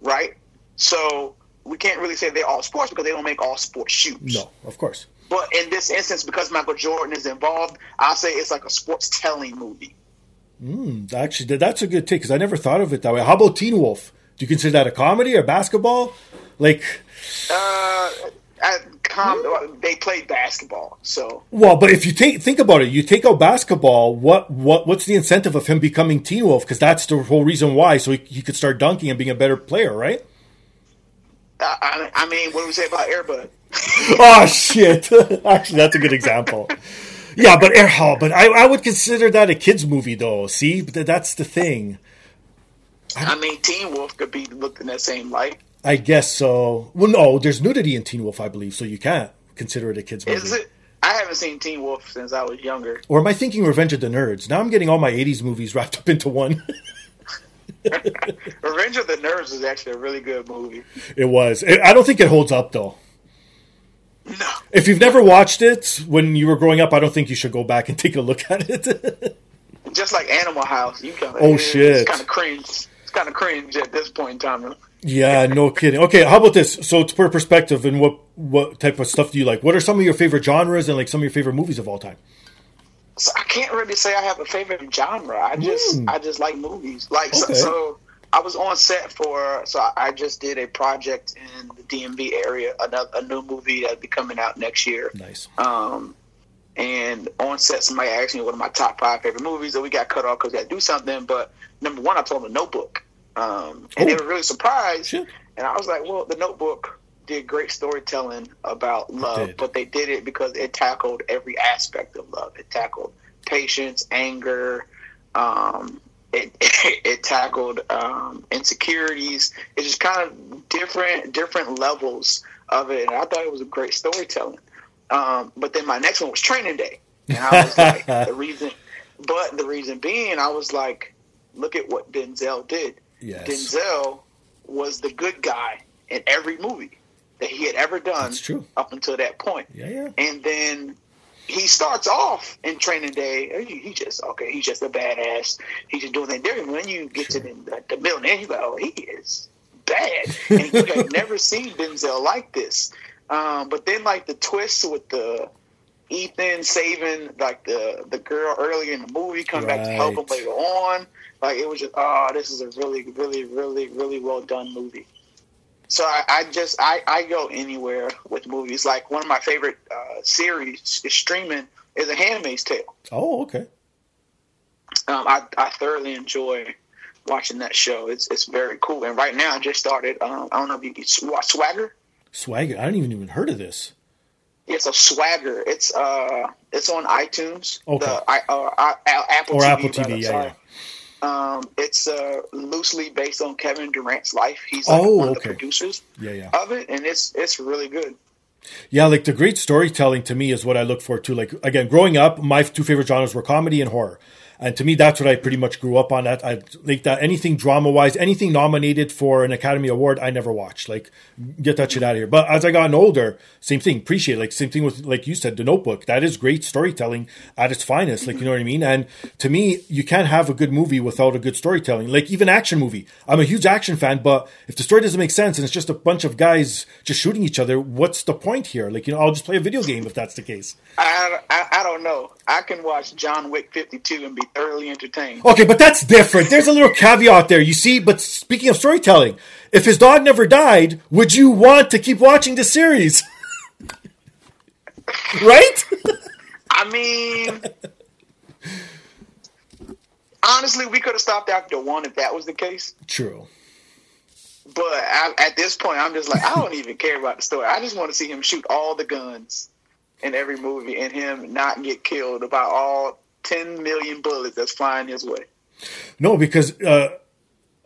right? So we can't really say they're all sports because they don't make all sports shoes. No, of course. But in this instance, because Michael Jordan is involved, I'll say it's like a sports telling movie. Mm, actually, that's a good take because I never thought of it that way. How about Teen Wolf? Do you consider that a comedy or basketball? Like, Uh, com- they played basketball, so Well, but if you take think about it, you take out basketball. What what what's the incentive of him becoming Teen Wolf? Because that's the whole reason why. So he, he could start dunking and being a better player, right? I, I, I mean, what do we say about Air Bud? oh shit! Actually, that's a good example. Yeah, but Air oh, but I, I would consider that a kids movie though. See, that's the thing. I mean, Teen Wolf could be looked in that same light. I guess so. Well, no, there's nudity in Teen Wolf, I believe, so you can't consider it a kids movie. Is it? I haven't seen Teen Wolf since I was younger. Or am I thinking Revenge of the Nerds? Now I'm getting all my '80s movies wrapped up into one. Revenge of the Nerds is actually a really good movie. it was. I don't think it holds up though. No, If you've never watched it when you were growing up, I don't think you should go back and take a look at it. just like Animal House, you kind of Oh, shit. It's kind of cringe. It's kind of cringe at this point in time. yeah, no kidding. Okay, how about this? So, to put a perspective, and what what type of stuff do you like? What are some of your favorite genres and like some of your favorite movies of all time? So I can't really say I have a favorite genre. I just Mm. I just like movies. Like so, Okay. so I was on set for so I- just did a project in the DMV area, another a new movie that'll be coming out next year. Nice. Um, and on set, somebody asked me what are my top five favorite movies, and we got cut off because we had to do something. But number one, I told them The Notebook, um, and they Oh. were really surprised. And I was like, well, The Notebook did great storytelling about love, but they did it because it tackled every aspect of love. It tackled patience, anger. Um, it it tackled um, insecurities. It's just kind of different different levels of it, and I thought it was a great storytelling. Um, but then my next one was Training Day, and I was like, the reason, but the reason being, I was like, look at what Denzel did. Yes. Denzel was the good guy in every movie that he had ever done true. up until that point. Yeah, yeah. And then he starts off in Training Day. He, just okay. He's just a badass. He's just doing that different. When you get to the, the, middle, and you go, oh, he is bad. And you have never seen Denzel like this. Um, but then like the twist with the Ethan saving like the the girl earlier in the movie, come back to help him later on. Like it was just oh, this is a really, really, really, really well done movie. So I, I just I, I go anywhere with movies. Like one of my favorite uh, series is streaming is A Handmaid's Tale. Oh, okay. Um, I, I thoroughly enjoy watching that show. It's it's very cool. And right now I just started. Um, I don't know if you watch Swagger. Swagger. I didn't even even heard of this. It's a Swagger. It's uh it's on iTunes. Okay. The, I, uh, I, Apple Or TV, Apple TV, rather, yeah, sorry. Um, it's uh, loosely based on Kevin Durant's life. He's Oh, like one of the producers Yeah, yeah. of it, and it's it's really good. Yeah, like the great storytelling to me is what I look for too. Like again, growing up, my two favorite genres were comedy and horror. And to me, that's what I pretty much grew up on. That I like that anything drama wise, anything nominated for an Academy Award, I never watched. Like, get that shit out of here. But as I gotten older, same thing. Appreciate it. like same thing with like you said, The Notebook. That is great storytelling at its finest. Like you know what I mean. And to me, you can't have a good movie without a good storytelling. Like even action movie. I'm a huge action fan, but if the story doesn't make sense and it's just a bunch of guys just shooting each other, what's the point here? Like you know, I'll just play a video game if that's the case. I, I, I don't know. I can watch John Wick 52 and be thoroughly entertained. Okay, but that's different. There's a little caveat there. You see, but speaking of storytelling, if his dog never died, would you want to keep watching the series? right? I mean, honestly, we could have stopped after one if that was the case. True. But I, at this point, I'm just like, I don't even care about the story. I just want to see him shoot all the guns in every movie and him not get killed by all 10 million bullets that's flying his way. No, because uh,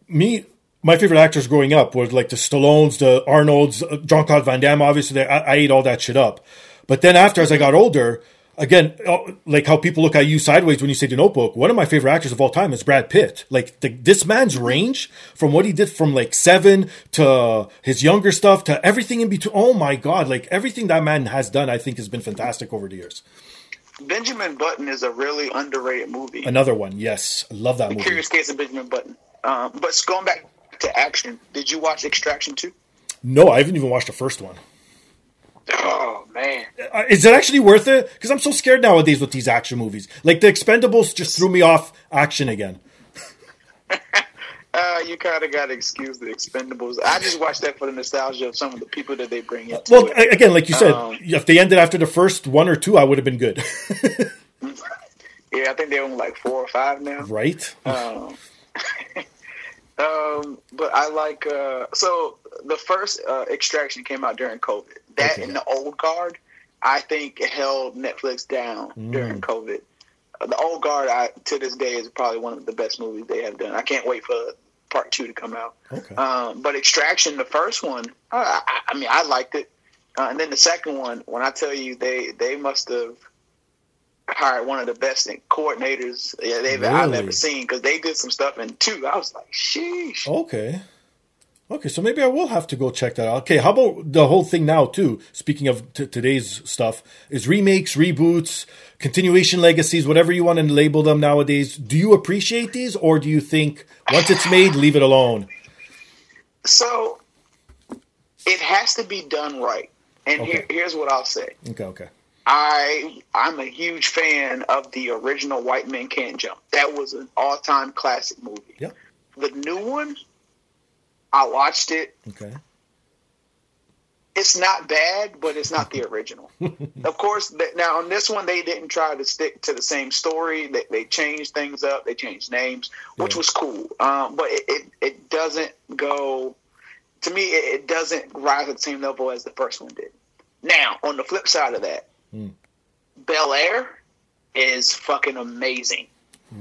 me, my favorite actors growing up was like the Stallones, the Arnolds, uh, Jean Claude Van Damme. Obviously, I, I ate all that shit up. But then after, as I got older, again, uh, like how people look at you sideways when you say the notebook, one of my favorite actors of all time is Brad Pitt. Like the, this man's range from what he did from like seven to his younger stuff to everything in between. Oh my God. Like everything that man has done, I think has been fantastic over the years. Benjamin Button is a really underrated movie. Another one. Yes. I love that the movie. Curious Case of Benjamin Button. Um, but going back to action, did you watch Extraction 2? No, I haven't even watched the first one. Oh man, uh, is it actually worth it? Because I'm so scared nowadays with these action movies. Like the Expendables just threw me off action again. uh, you kind of got to excuse the Expendables. I just watched that for the nostalgia of some of the people that they bring in. Well, it. again, like you said, um, if they ended after the first one or two, I would have been good. yeah, I think they're on like four or five now. Right. Um, um, but I like uh, so the first uh, Extraction came out during COVID. That okay. and the old guard, I think held Netflix down mm. during COVID. Uh, the old guard, I, to this day, is probably one of the best movies they have done. I can't wait for part two to come out. Okay. Um, but Extraction, the first one, I, I, I mean, I liked it, uh, and then the second one, when I tell you they they must have hired one of the best coordinators yeah, they've really? I've ever seen because they did some stuff in two. I was like, sheesh. Okay. Okay, so maybe I will have to go check that out. Okay, how about the whole thing now too? Speaking of t- today's stuff, is remakes, reboots, continuation legacies, whatever you want to label them nowadays. Do you appreciate these, or do you think once it's made, leave it alone? So it has to be done right, and okay. here, here's what I'll say. Okay, okay. I I'm a huge fan of the original White Men Can't Jump. That was an all time classic movie. Yeah. The new one I watched it. Okay. It's not bad, but it's not the original. of course, now on this one, they didn't try to stick to the same story. They, they changed things up. They changed names, which yeah. was cool. Um, but it, it, it, doesn't go, to me, it, it doesn't rise at the same level as the first one did. Now, on the flip side of that, mm. Bel Air is fucking amazing.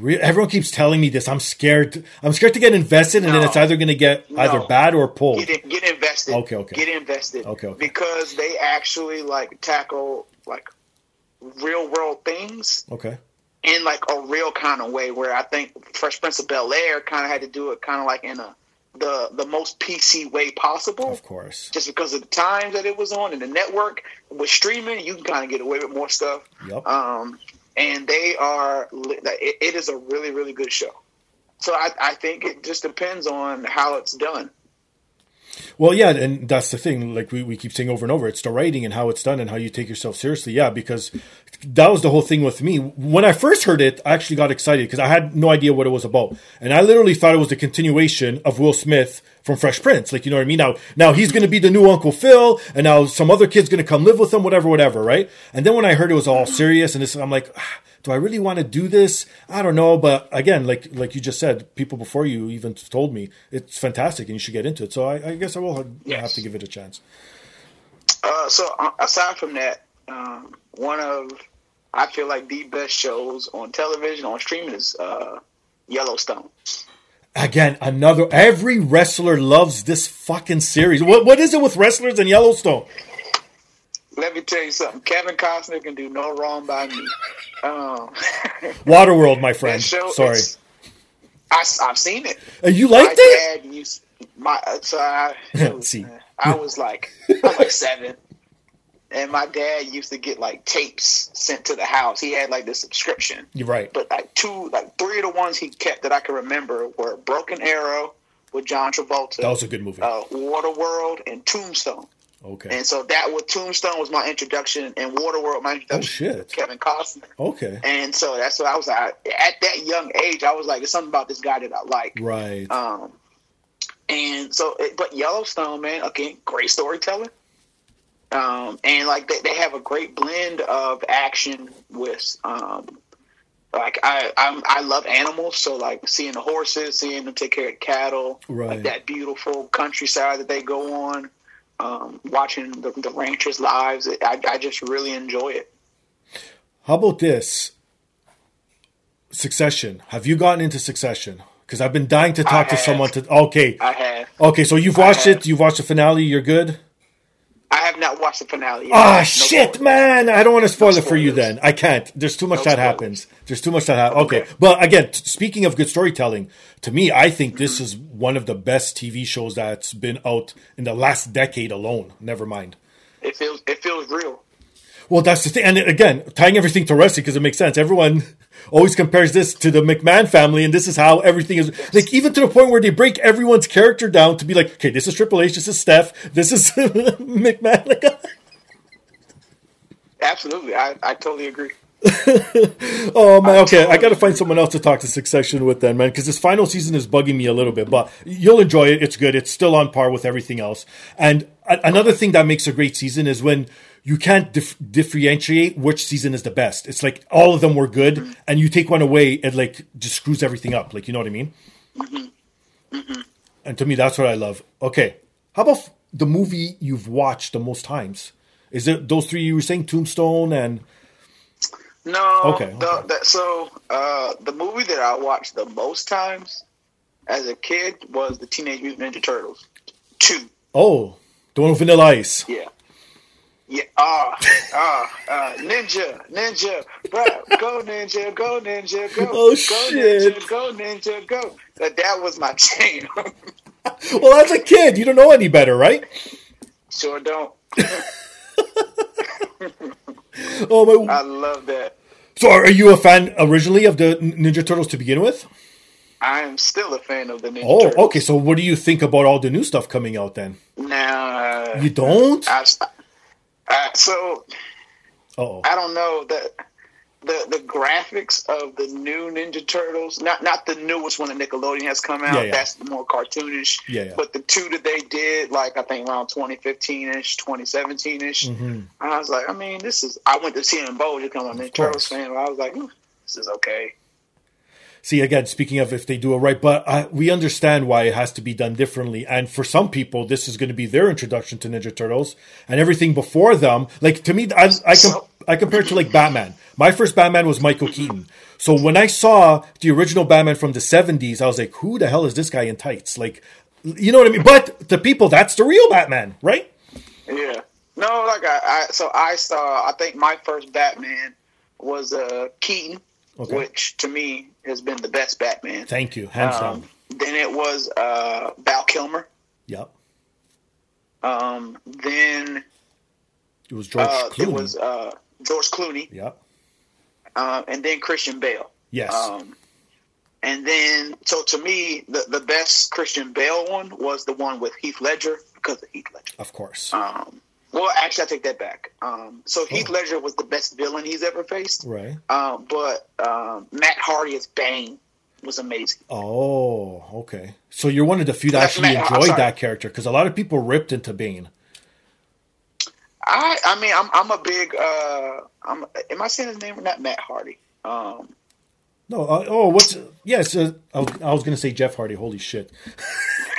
Everyone keeps telling me this. I'm scared. I'm scared to get invested, and no, then it's either going to get no. either bad or pulled. Get, get invested. Okay, okay. Get invested. Okay, okay. Because they actually like tackle like real world things. Okay. In like a real kind of way, where I think Fresh Prince of Bel Air kind of had to do it kind of like in a the the most PC way possible. Of course. Just because of the times that it was on and the network with streaming, you can kind of get away with more stuff. Yep. Um, and they are it, it is a really really good show. So I, I think it just depends on how it's done. Well, yeah, and that's the thing. Like we, we keep saying over and over, it's the writing and how it's done and how you take yourself seriously. Yeah, because that was the whole thing with me. When I first heard it, I actually got excited because I had no idea what it was about, and I literally thought it was the continuation of Will Smith from Fresh Prince. Like, you know what I mean? Now, now he's going to be the new Uncle Phil, and now some other kid's going to come live with him, whatever, whatever, right? And then when I heard it was all serious, and this, I'm like. Ah, do I really want to do this? I don't know, but again, like like you just said, people before you even told me it's fantastic and you should get into it. So I, I guess I will yes. have to give it a chance. Uh, so uh, aside from that, um, one of I feel like the best shows on television on streaming is uh, Yellowstone. Again, another. Every wrestler loves this fucking series. What what is it with wrestlers and Yellowstone? let me tell you something. Kevin Costner can do no wrong by me. Um, Waterworld, my friend. show Sorry. I, have seen it. Uh, you My liked it? dad used my uh, so I, See. I was like I was like seven, and my dad used to get like tapes sent to the house. He had like this subscription, You're right. but like two, like three of the ones he kept that I can remember were Broken Arrow with John Travolta, That was a good movie. uh, Waterworld, and Tombstone. Okay. And so that was Tombstone was my introduction, and Waterworld my introduction Oh, shit. Kevin Costner. Okay. And so that's what I was like. At that young age, I was like, "There's something about this guy that I like." Right. Um, and so, it- but Yellowstone, man, again, great storytelling. Um, and like they, they have a great blend of action with, um, like I, I'm, I love animals, so like seeing the horses, seeing them take care of cattle, Right. like that beautiful countryside that they go on, um, watching the, the ranchers' lives. I, I just really enjoy it. How about this? Succession. Have you gotten into Succession? Because I've been dying to talk to have. someone to. Okay. I have, Okay. So you've watched it. You've watched the finale. You're good. I have not watched the finale. Yet. Ah, No shit, spoilers. man! I don't want to spoil it for you. Then I can't. There's too much No that spoilers. happens. There's too much that happens. Okay. Okay. but again, t- speaking of good storytelling, to me, I think this is one of the best TV shows that's been out in the last decade alone. Never mind. It feels, it feels real. Well, that's the thing. And again, tying everything to wrestling because it makes sense. Everyone always compares this to the McMahon family, and this is how everything is. Like, even to the point where they break everyone's character down to be like, okay, this is Triple H, this is Steph, this is McMahon. Like, Absolutely, I, I totally agree. oh, man. Okay, I got to find someone else to talk to Succession with then, man, because this final season is bugging me a little bit, but you'll enjoy it. It's good. It's still on par with everything else. And a- another thing that makes a great season is when you can't dif- differentiate which season is the best. It's like all of them were good, mm-hmm. and you take one away, it like just screws everything up. Like, you know what I mean? Mm-hmm. Mm-hmm. And to me, that's what I love. Okay, how about f- the movie you've watched the most times? Is it those three you were saying, Tombstone and No, Okay, the, okay. so uh, the movie that I watched the most times as a kid was the Teenage Mutant Ninja Turtles two. oh, the one with Vanilla Ice? Yeah. Yeah, ah, ah, ah, ninja, ninja, bruh, go ninja, go ninja, go, Oh, go shit. ninja, go ninja, go. That that was my jam. Well, as a kid, you don't know any better, right? sure don't. Oh my! I love that. so, are you a fan originally of the Ninja Turtles to begin with? I am still a fan of the Ninja Oh, Turtles. okay. So, what do you think about all the new stuff coming out then? Now, uh, You don't? I, I, so Oh, I don't know the the the graphics of the new Ninja Turtles, not not the newest one that Nickelodeon has come out. Yeah, yeah. That's more cartoonish. Yeah, yeah. But the two that they did, like I think around 2015 ish, 2017 ish, Mm-hmm. I was like, I mean, this is. I went to see him both because I'm a Ninja Turtles fan. but I was like, "Hmm, this is okay. See again. Speaking of if they do it right, but uh, we understand why it has to be done differently. And for some people, this is going to be their introduction to Ninja Turtles, and everything before them. Like to me, I I, com- I compare it to like Batman. My first Batman was Michael Keaton. So when I saw the original Batman from the '70s, I was like, "Who the hell is this guy in tights?" Like, you know what I mean? But the people, that's the real Batman, right? Yeah. No, like I, I so I saw. I think my first Batman was uh Keaton, Okay. which to me has been the best Batman. Thank you, hands. Um, then it was uh, Val Kilmer. Yep. Um, then It was George uh, Clooney. it was uh, George Clooney, Yep. uh, and then Christian Bale. Yes. Um, and then, so to me, the the best Christian Bale one was the one with Heath Ledger because of Heath Ledger. of course. Um, well, actually, I take that back. Um, so Heath Oh. Ledger was the best villain he's ever faced. right. Um, but um, Matt Hardy as Bane was amazing. Oh, okay. So you're one of the few that That's actually Matt- enjoyed that character because a lot of people ripped into Bane. I I mean I'm I'm a big uh I'm am I saying his name or not Matt Hardy? Um No, uh, oh, what's yes? Uh, I was, I was going to say Jeff Hardy. Holy shit!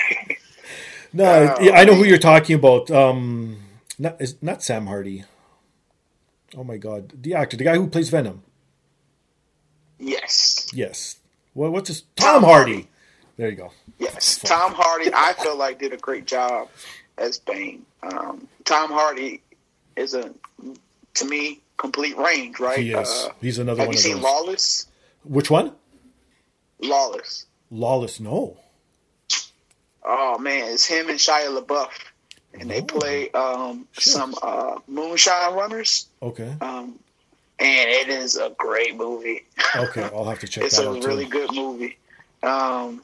no, Uh, yeah, I know who you're talking about. Um, not is not Sam Hardy. Oh my god, the actor, the guy who plays Venom. yes. Yes. What, what's his Tom, Tom Hardy. Hardy. There you go. Yes. Fuck. Tom Hardy I feel like did a great job as Bane. Um Tom Hardy is a to me complete range, right? He is. Uh, He's another have one you of seen those. Lawless? Which one? Lawless. Lawless. No. Oh man, it's him and Shia LaBeouf, and they play um, some uh, moonshine runners, Okay. um, and it is a great movie. Okay. I'll have to check it's a really too. good movie. Um,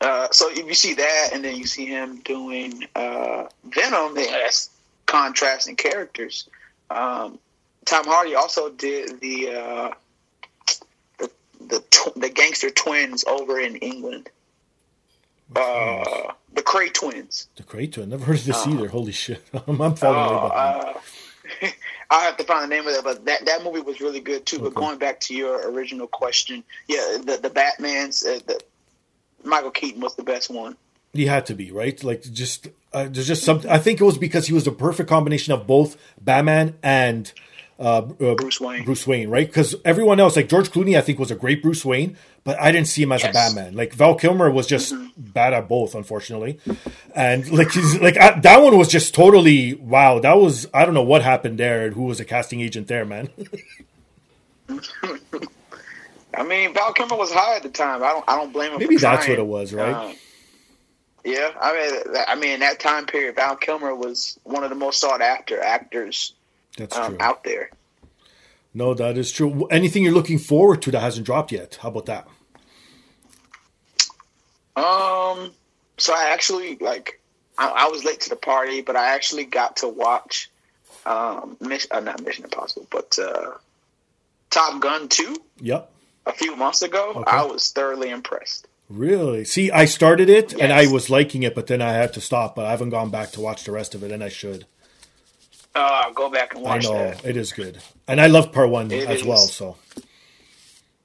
uh, so if you see that, and then you see him doing uh, Venom, they that's contrasting characters. Um, Tom Hardy also did the uh, the the, tw- the gangster twins over in England. Uh, the Kray twins. The Kray twins. Never heard of this uh, either. Holy shit. I'm, I'm falling Oh, uh, I have to find the name of that, but that, that movie was really good too. But going back to your original question, yeah, the the Batman's uh, the Michael Keaton was the best one. He had to be right. Like just uh, there's just something. I think it was because he was the perfect combination of both Batman and uh, uh, Bruce Wayne. Bruce Wayne, right? Because everyone else, like George Clooney, I think was a great Bruce Wayne, but I didn't see him as a Yes. Mm-hmm. Batman. Like Val Kilmer was just bad at both, unfortunately. And like he's like I, that one was just totally wow. That was I don't know what happened there and who was a casting agent there, man. I mean, Val Kilmer was high at the time. I don't I don't blame him. Maybe that's trying. what it was, right? Uh, yeah, I mean, I mean, in that time period, Val Kilmer was one of the most sought after actors That's um, true. out there. No, that is true. Anything you're looking forward to that hasn't dropped yet? How about that? Um, so I actually like I, I was late to the party, but I actually got to watch um, Mission, uh, not Mission Impossible, but uh, Top Gun two Yep. a few months ago. Okay. I was thoroughly impressed. Really? See, I started it and I was liking it, but then I had to stop. But I haven't gone back to watch the rest of it, and I should. Uh, go back and I watch know that. it is good, and I love part one It as is. well. So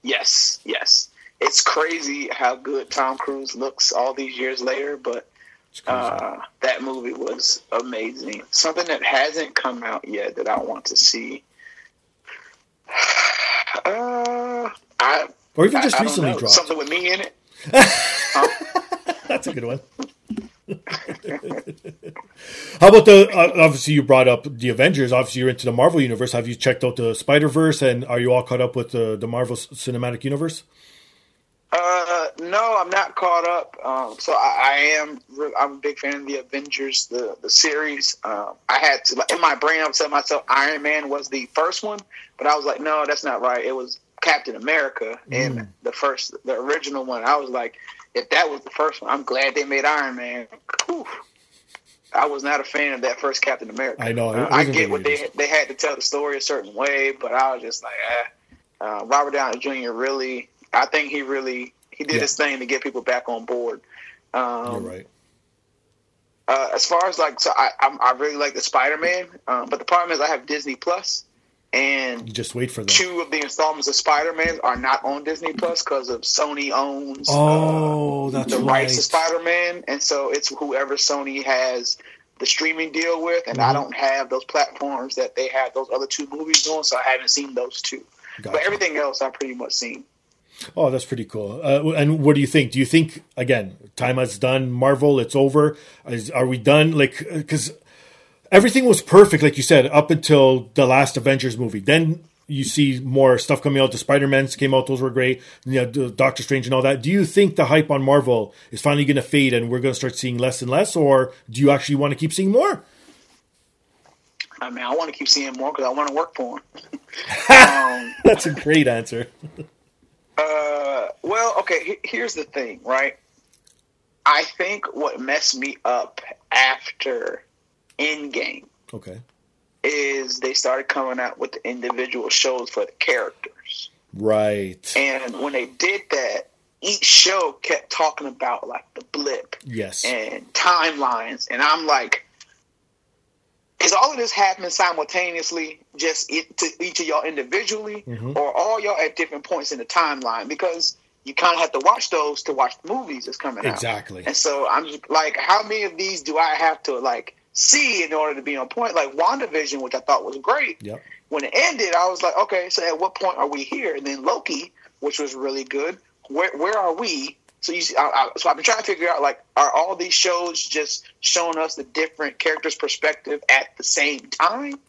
Yes, yes. It's crazy how good Tom Cruise looks all these years later, but uh, that movie was amazing. Something that hasn't come out yet that I want to see. Uh, I or even just I recently dropped. something with me in it. That's a good one. How about the? Uh, obviously, you brought up the Avengers. Obviously, you're into the Marvel universe. Have you checked out the Spider Verse, and are you all caught up with the the Marvel Cinematic Universe? Uh, no, I'm not caught up. Um, so I, I am. I'm a big fan of the Avengers, the the series. Um, I had to in my brain. I was telling myself Iron Man was the first one, but I was like, no, that's not right. It was Captain America in the first, the original one. I was like, if that was the first one, I'm glad they made Iron Man. Whew. I was not a fan of that first Captain America. I know, Uh, I get what they they had to tell the story a certain way, but I was just like, eh. Uh, Robert Downey Jr. really, I think he really he did Yeah. his thing to get people back on board. You're Um, right. uh, as far as like, so I I'm, I really like the Spider Man, um, but the problem is I have Disney Plus, and You just wait for them. two of the installments of Spider Man are not on Disney Plus because of Sony owns uh, Oh, that's the right. rights to Spider Man, and so it's whoever Sony has the streaming deal with, and I Mhm. don't have those platforms that they have those other two movies on, so I haven't seen those two. Gotcha. But everything else I've pretty much seen. Oh, that's pretty cool. Uh, and what do you think? Do you think again, time has done? Marvel, it's over. Is, are we done? Like, because everything was perfect, like you said, up until the last Avengers movie. Then you see more stuff coming out. The Spider Mans came out; those were great. You know, the Doctor Strange and all that. Do you think the hype on Marvel is finally going to fade, and we're going to start seeing less and less, or do you actually want to keep seeing more? I mean, I want to keep seeing more because I want to work for them. um, That's a great answer. Uh, well, okay. he- Here's the thing, right? I think what messed me up after Endgame Okay, is they started coming out with the individual shows for the characters, right. and when they did that, each show kept talking about like the blip Yes. and timelines, and I'm like, is all of this happening simultaneously, just it, to each of y'all individually, Mhm. or all y'all at different points in the timeline? Because you kind of have to watch those to watch the movies that's coming out. Exactly. And so I'm just like, how many of these do I have to like see in order to be on point? Like WandaVision, which I thought was great. Yep. When it ended, I was like, okay, so at what point are we here? And then Loki, which was really good. Where where are we So you see, I, I, so I've been trying to figure out like, are all these shows just showing us the different characters' perspective at the same time?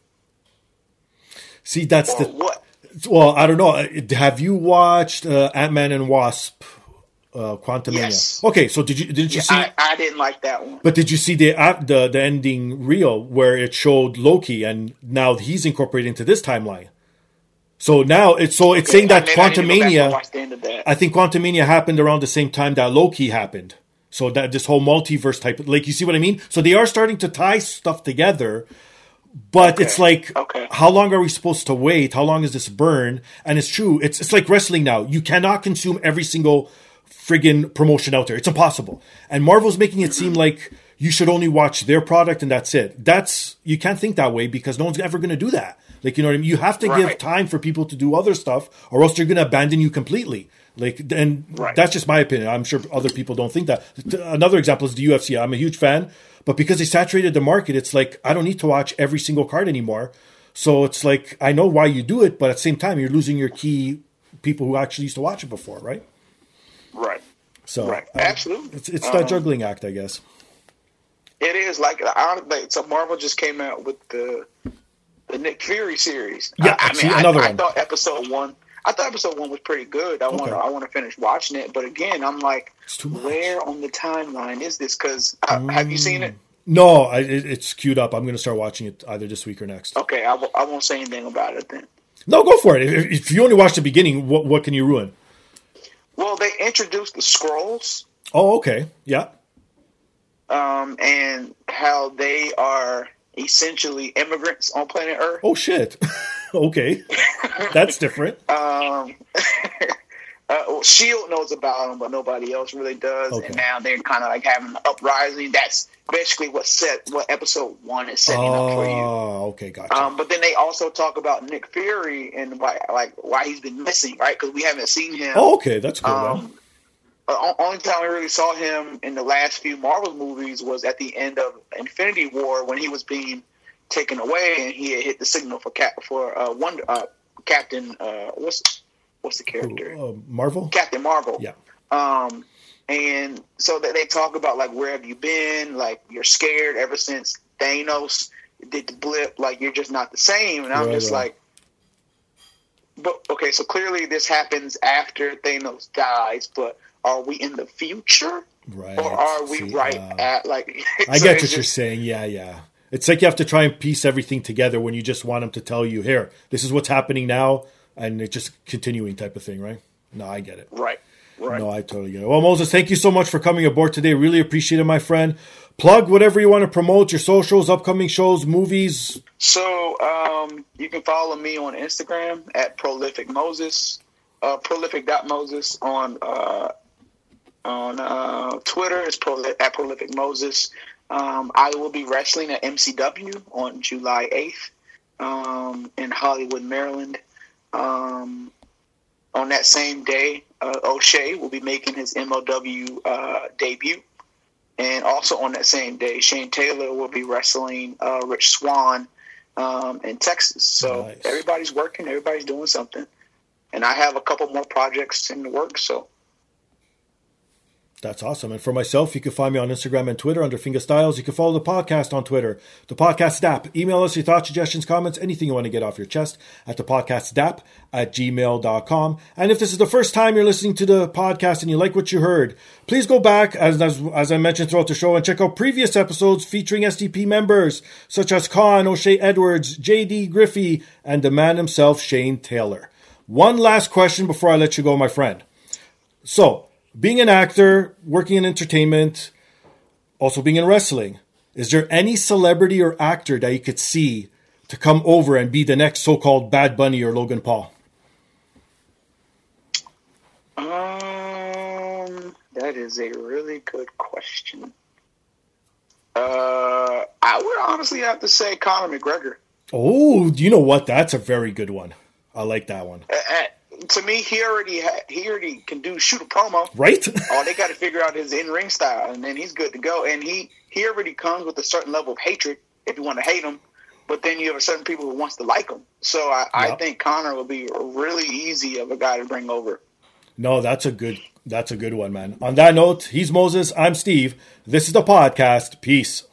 See, that's Or the what? well. I don't know. Have you watched uh, Ant Man and Wasp? Uh, Quantumania. Yes. Okay, so did you did you Yeah, see? I, I didn't like that one. But did you see the uh, the the ending reel where it showed Loki and now he's incorporated into this timeline? So now it's so it's saying that I mean, I didn't go back and Quantumania. watch the end of that. I think Quantumania happened around the same time that Loki happened. So that this whole multiverse type, like you see what I mean. So they are starting to tie stuff together, but it's like, Okay. how long are we supposed to wait? How long is this burn? And it's true. It's it's like wrestling now. You cannot consume every single friggin' promotion out there. It's impossible. And Marvel's making it seem like you should only watch their product and that's it. That's you can't think that way because no one's ever going to do that. Like you know what I mean? You have to give time for people to do other stuff, or else they're going to abandon you completely. Like, and Right. that's just my opinion. I'm sure other people don't think that. Another example is the UFC. I'm a huge fan, but because they saturated the market, it's like I don't need to watch every single card anymore. So it's like I know why you do it, but at the same time, you're losing your key people who actually used to watch it before, right? Right. So Right. I- Absolutely. it's it's that Um, juggling act, I guess. It is like I like so Marvel just came out with the the Nick Fury series. Yeah, I, I see, mean, another I, one. I thought episode one. I thought episode one was pretty good. I want Okay. to. I want to finish watching it, but again, I'm like, It's too much. where on the timeline is this? Because uh, have you seen it? Mm. No, I, it, it's queued up. I'm going to start watching it either this week or next. Okay, I, w- I won't say anything about it then. No, go for it. If, if you only watch the beginning, what what can you ruin? Well, they introduced the Skrulls Oh, okay, yeah. um, and how they are essentially immigrants on planet Earth. Oh shit. okay, that's different. Um, uh, well, Shield knows about them, but nobody else really does. Okay. And now they're kind of like having an uprising. That's basically what set what episode one is setting up for you. Oh, okay, gotcha. Um, but then they also talk about Nick Fury and why, like, why he's been missing, right? Because we haven't seen him. oh, okay, that's cool. Um, the o- only time we really saw him in the last few Marvel movies was at the end of Infinity War when he was being taken away and he had hit the signal for Cap for uh, Wonder uh, Captain uh, what's what's the character Uh, Marvel. Captain Marvel. Yeah. Um, and so that they talk about like where have you been? Like you're scared ever since Thanos did the blip. Like you're just not the same. And I'm Right, just right. like, but okay, so clearly this happens after Thanos dies. But are we in the future, Right. or are we See, right uh, at like? I so get what you're saying. Yeah, yeah. It's like you have to try and piece everything together when you just want them to tell you, here, this is what's happening now, and it's just continuing type of thing, right? No, I get it. Right. Right. No, I totally get it. Well, Moses, thank you so much for coming aboard today. Really appreciate it, my friend. Plug whatever you want to promote, your socials, upcoming shows, movies. So um, you can follow me on Instagram at prolific Moses, uh, prolific.moses on uh, on uh, Twitter is proli- at prolific Moses. Um, I will be wrestling at MCW on July eighth um, in Hollywood, Maryland. Um, on that same day, uh, O'Shay will be making his MLW uh, debut. And also on that same day, Shane Taylor will be wrestling uh, Rich Swann um, in Texas. So Nice. everybody's working, everybody's doing something. And I have a couple more projects in the works. So That's awesome. And for myself, you can find me on Instagram and Twitter under Fingastylz. You can follow the podcast on Twitter, dapodcastdap. Email us your thoughts, suggestions, comments, anything you want to get off your chest at dapodcastdap at gmail.com. And if this is the first time you're listening to the podcast and you like what you heard, please go back, as, as, as I mentioned throughout the show, and check out previous episodes featuring STP members such as Kaun, O'Shay Edwards, JD Griffey, and the man himself, Shane Taylor. One last question before I let you go, my friend. So, being an actor, working in entertainment, also being in wrestling, is there any celebrity or actor that you could see to come over and be the next so-called Bad Bunny or Logan Paul? um, that is a really good question. Uh, I would honestly have to say Conor McGregor. Oh, you know what? That's a very good one. I like that one. To me, he already ha- he already can do shoot a promo. Right? Oh, they got to figure out his in ring style, and then he's good to go. And he he already comes with a certain level of hatred if you want to hate him, but then you have a certain people who wants to like him. So I, I think Conor will be really easy of a guy to bring over. No, that's a good that's a good one, man. On that note, he's Moses. I'm Steve. This is the podcast. Peace.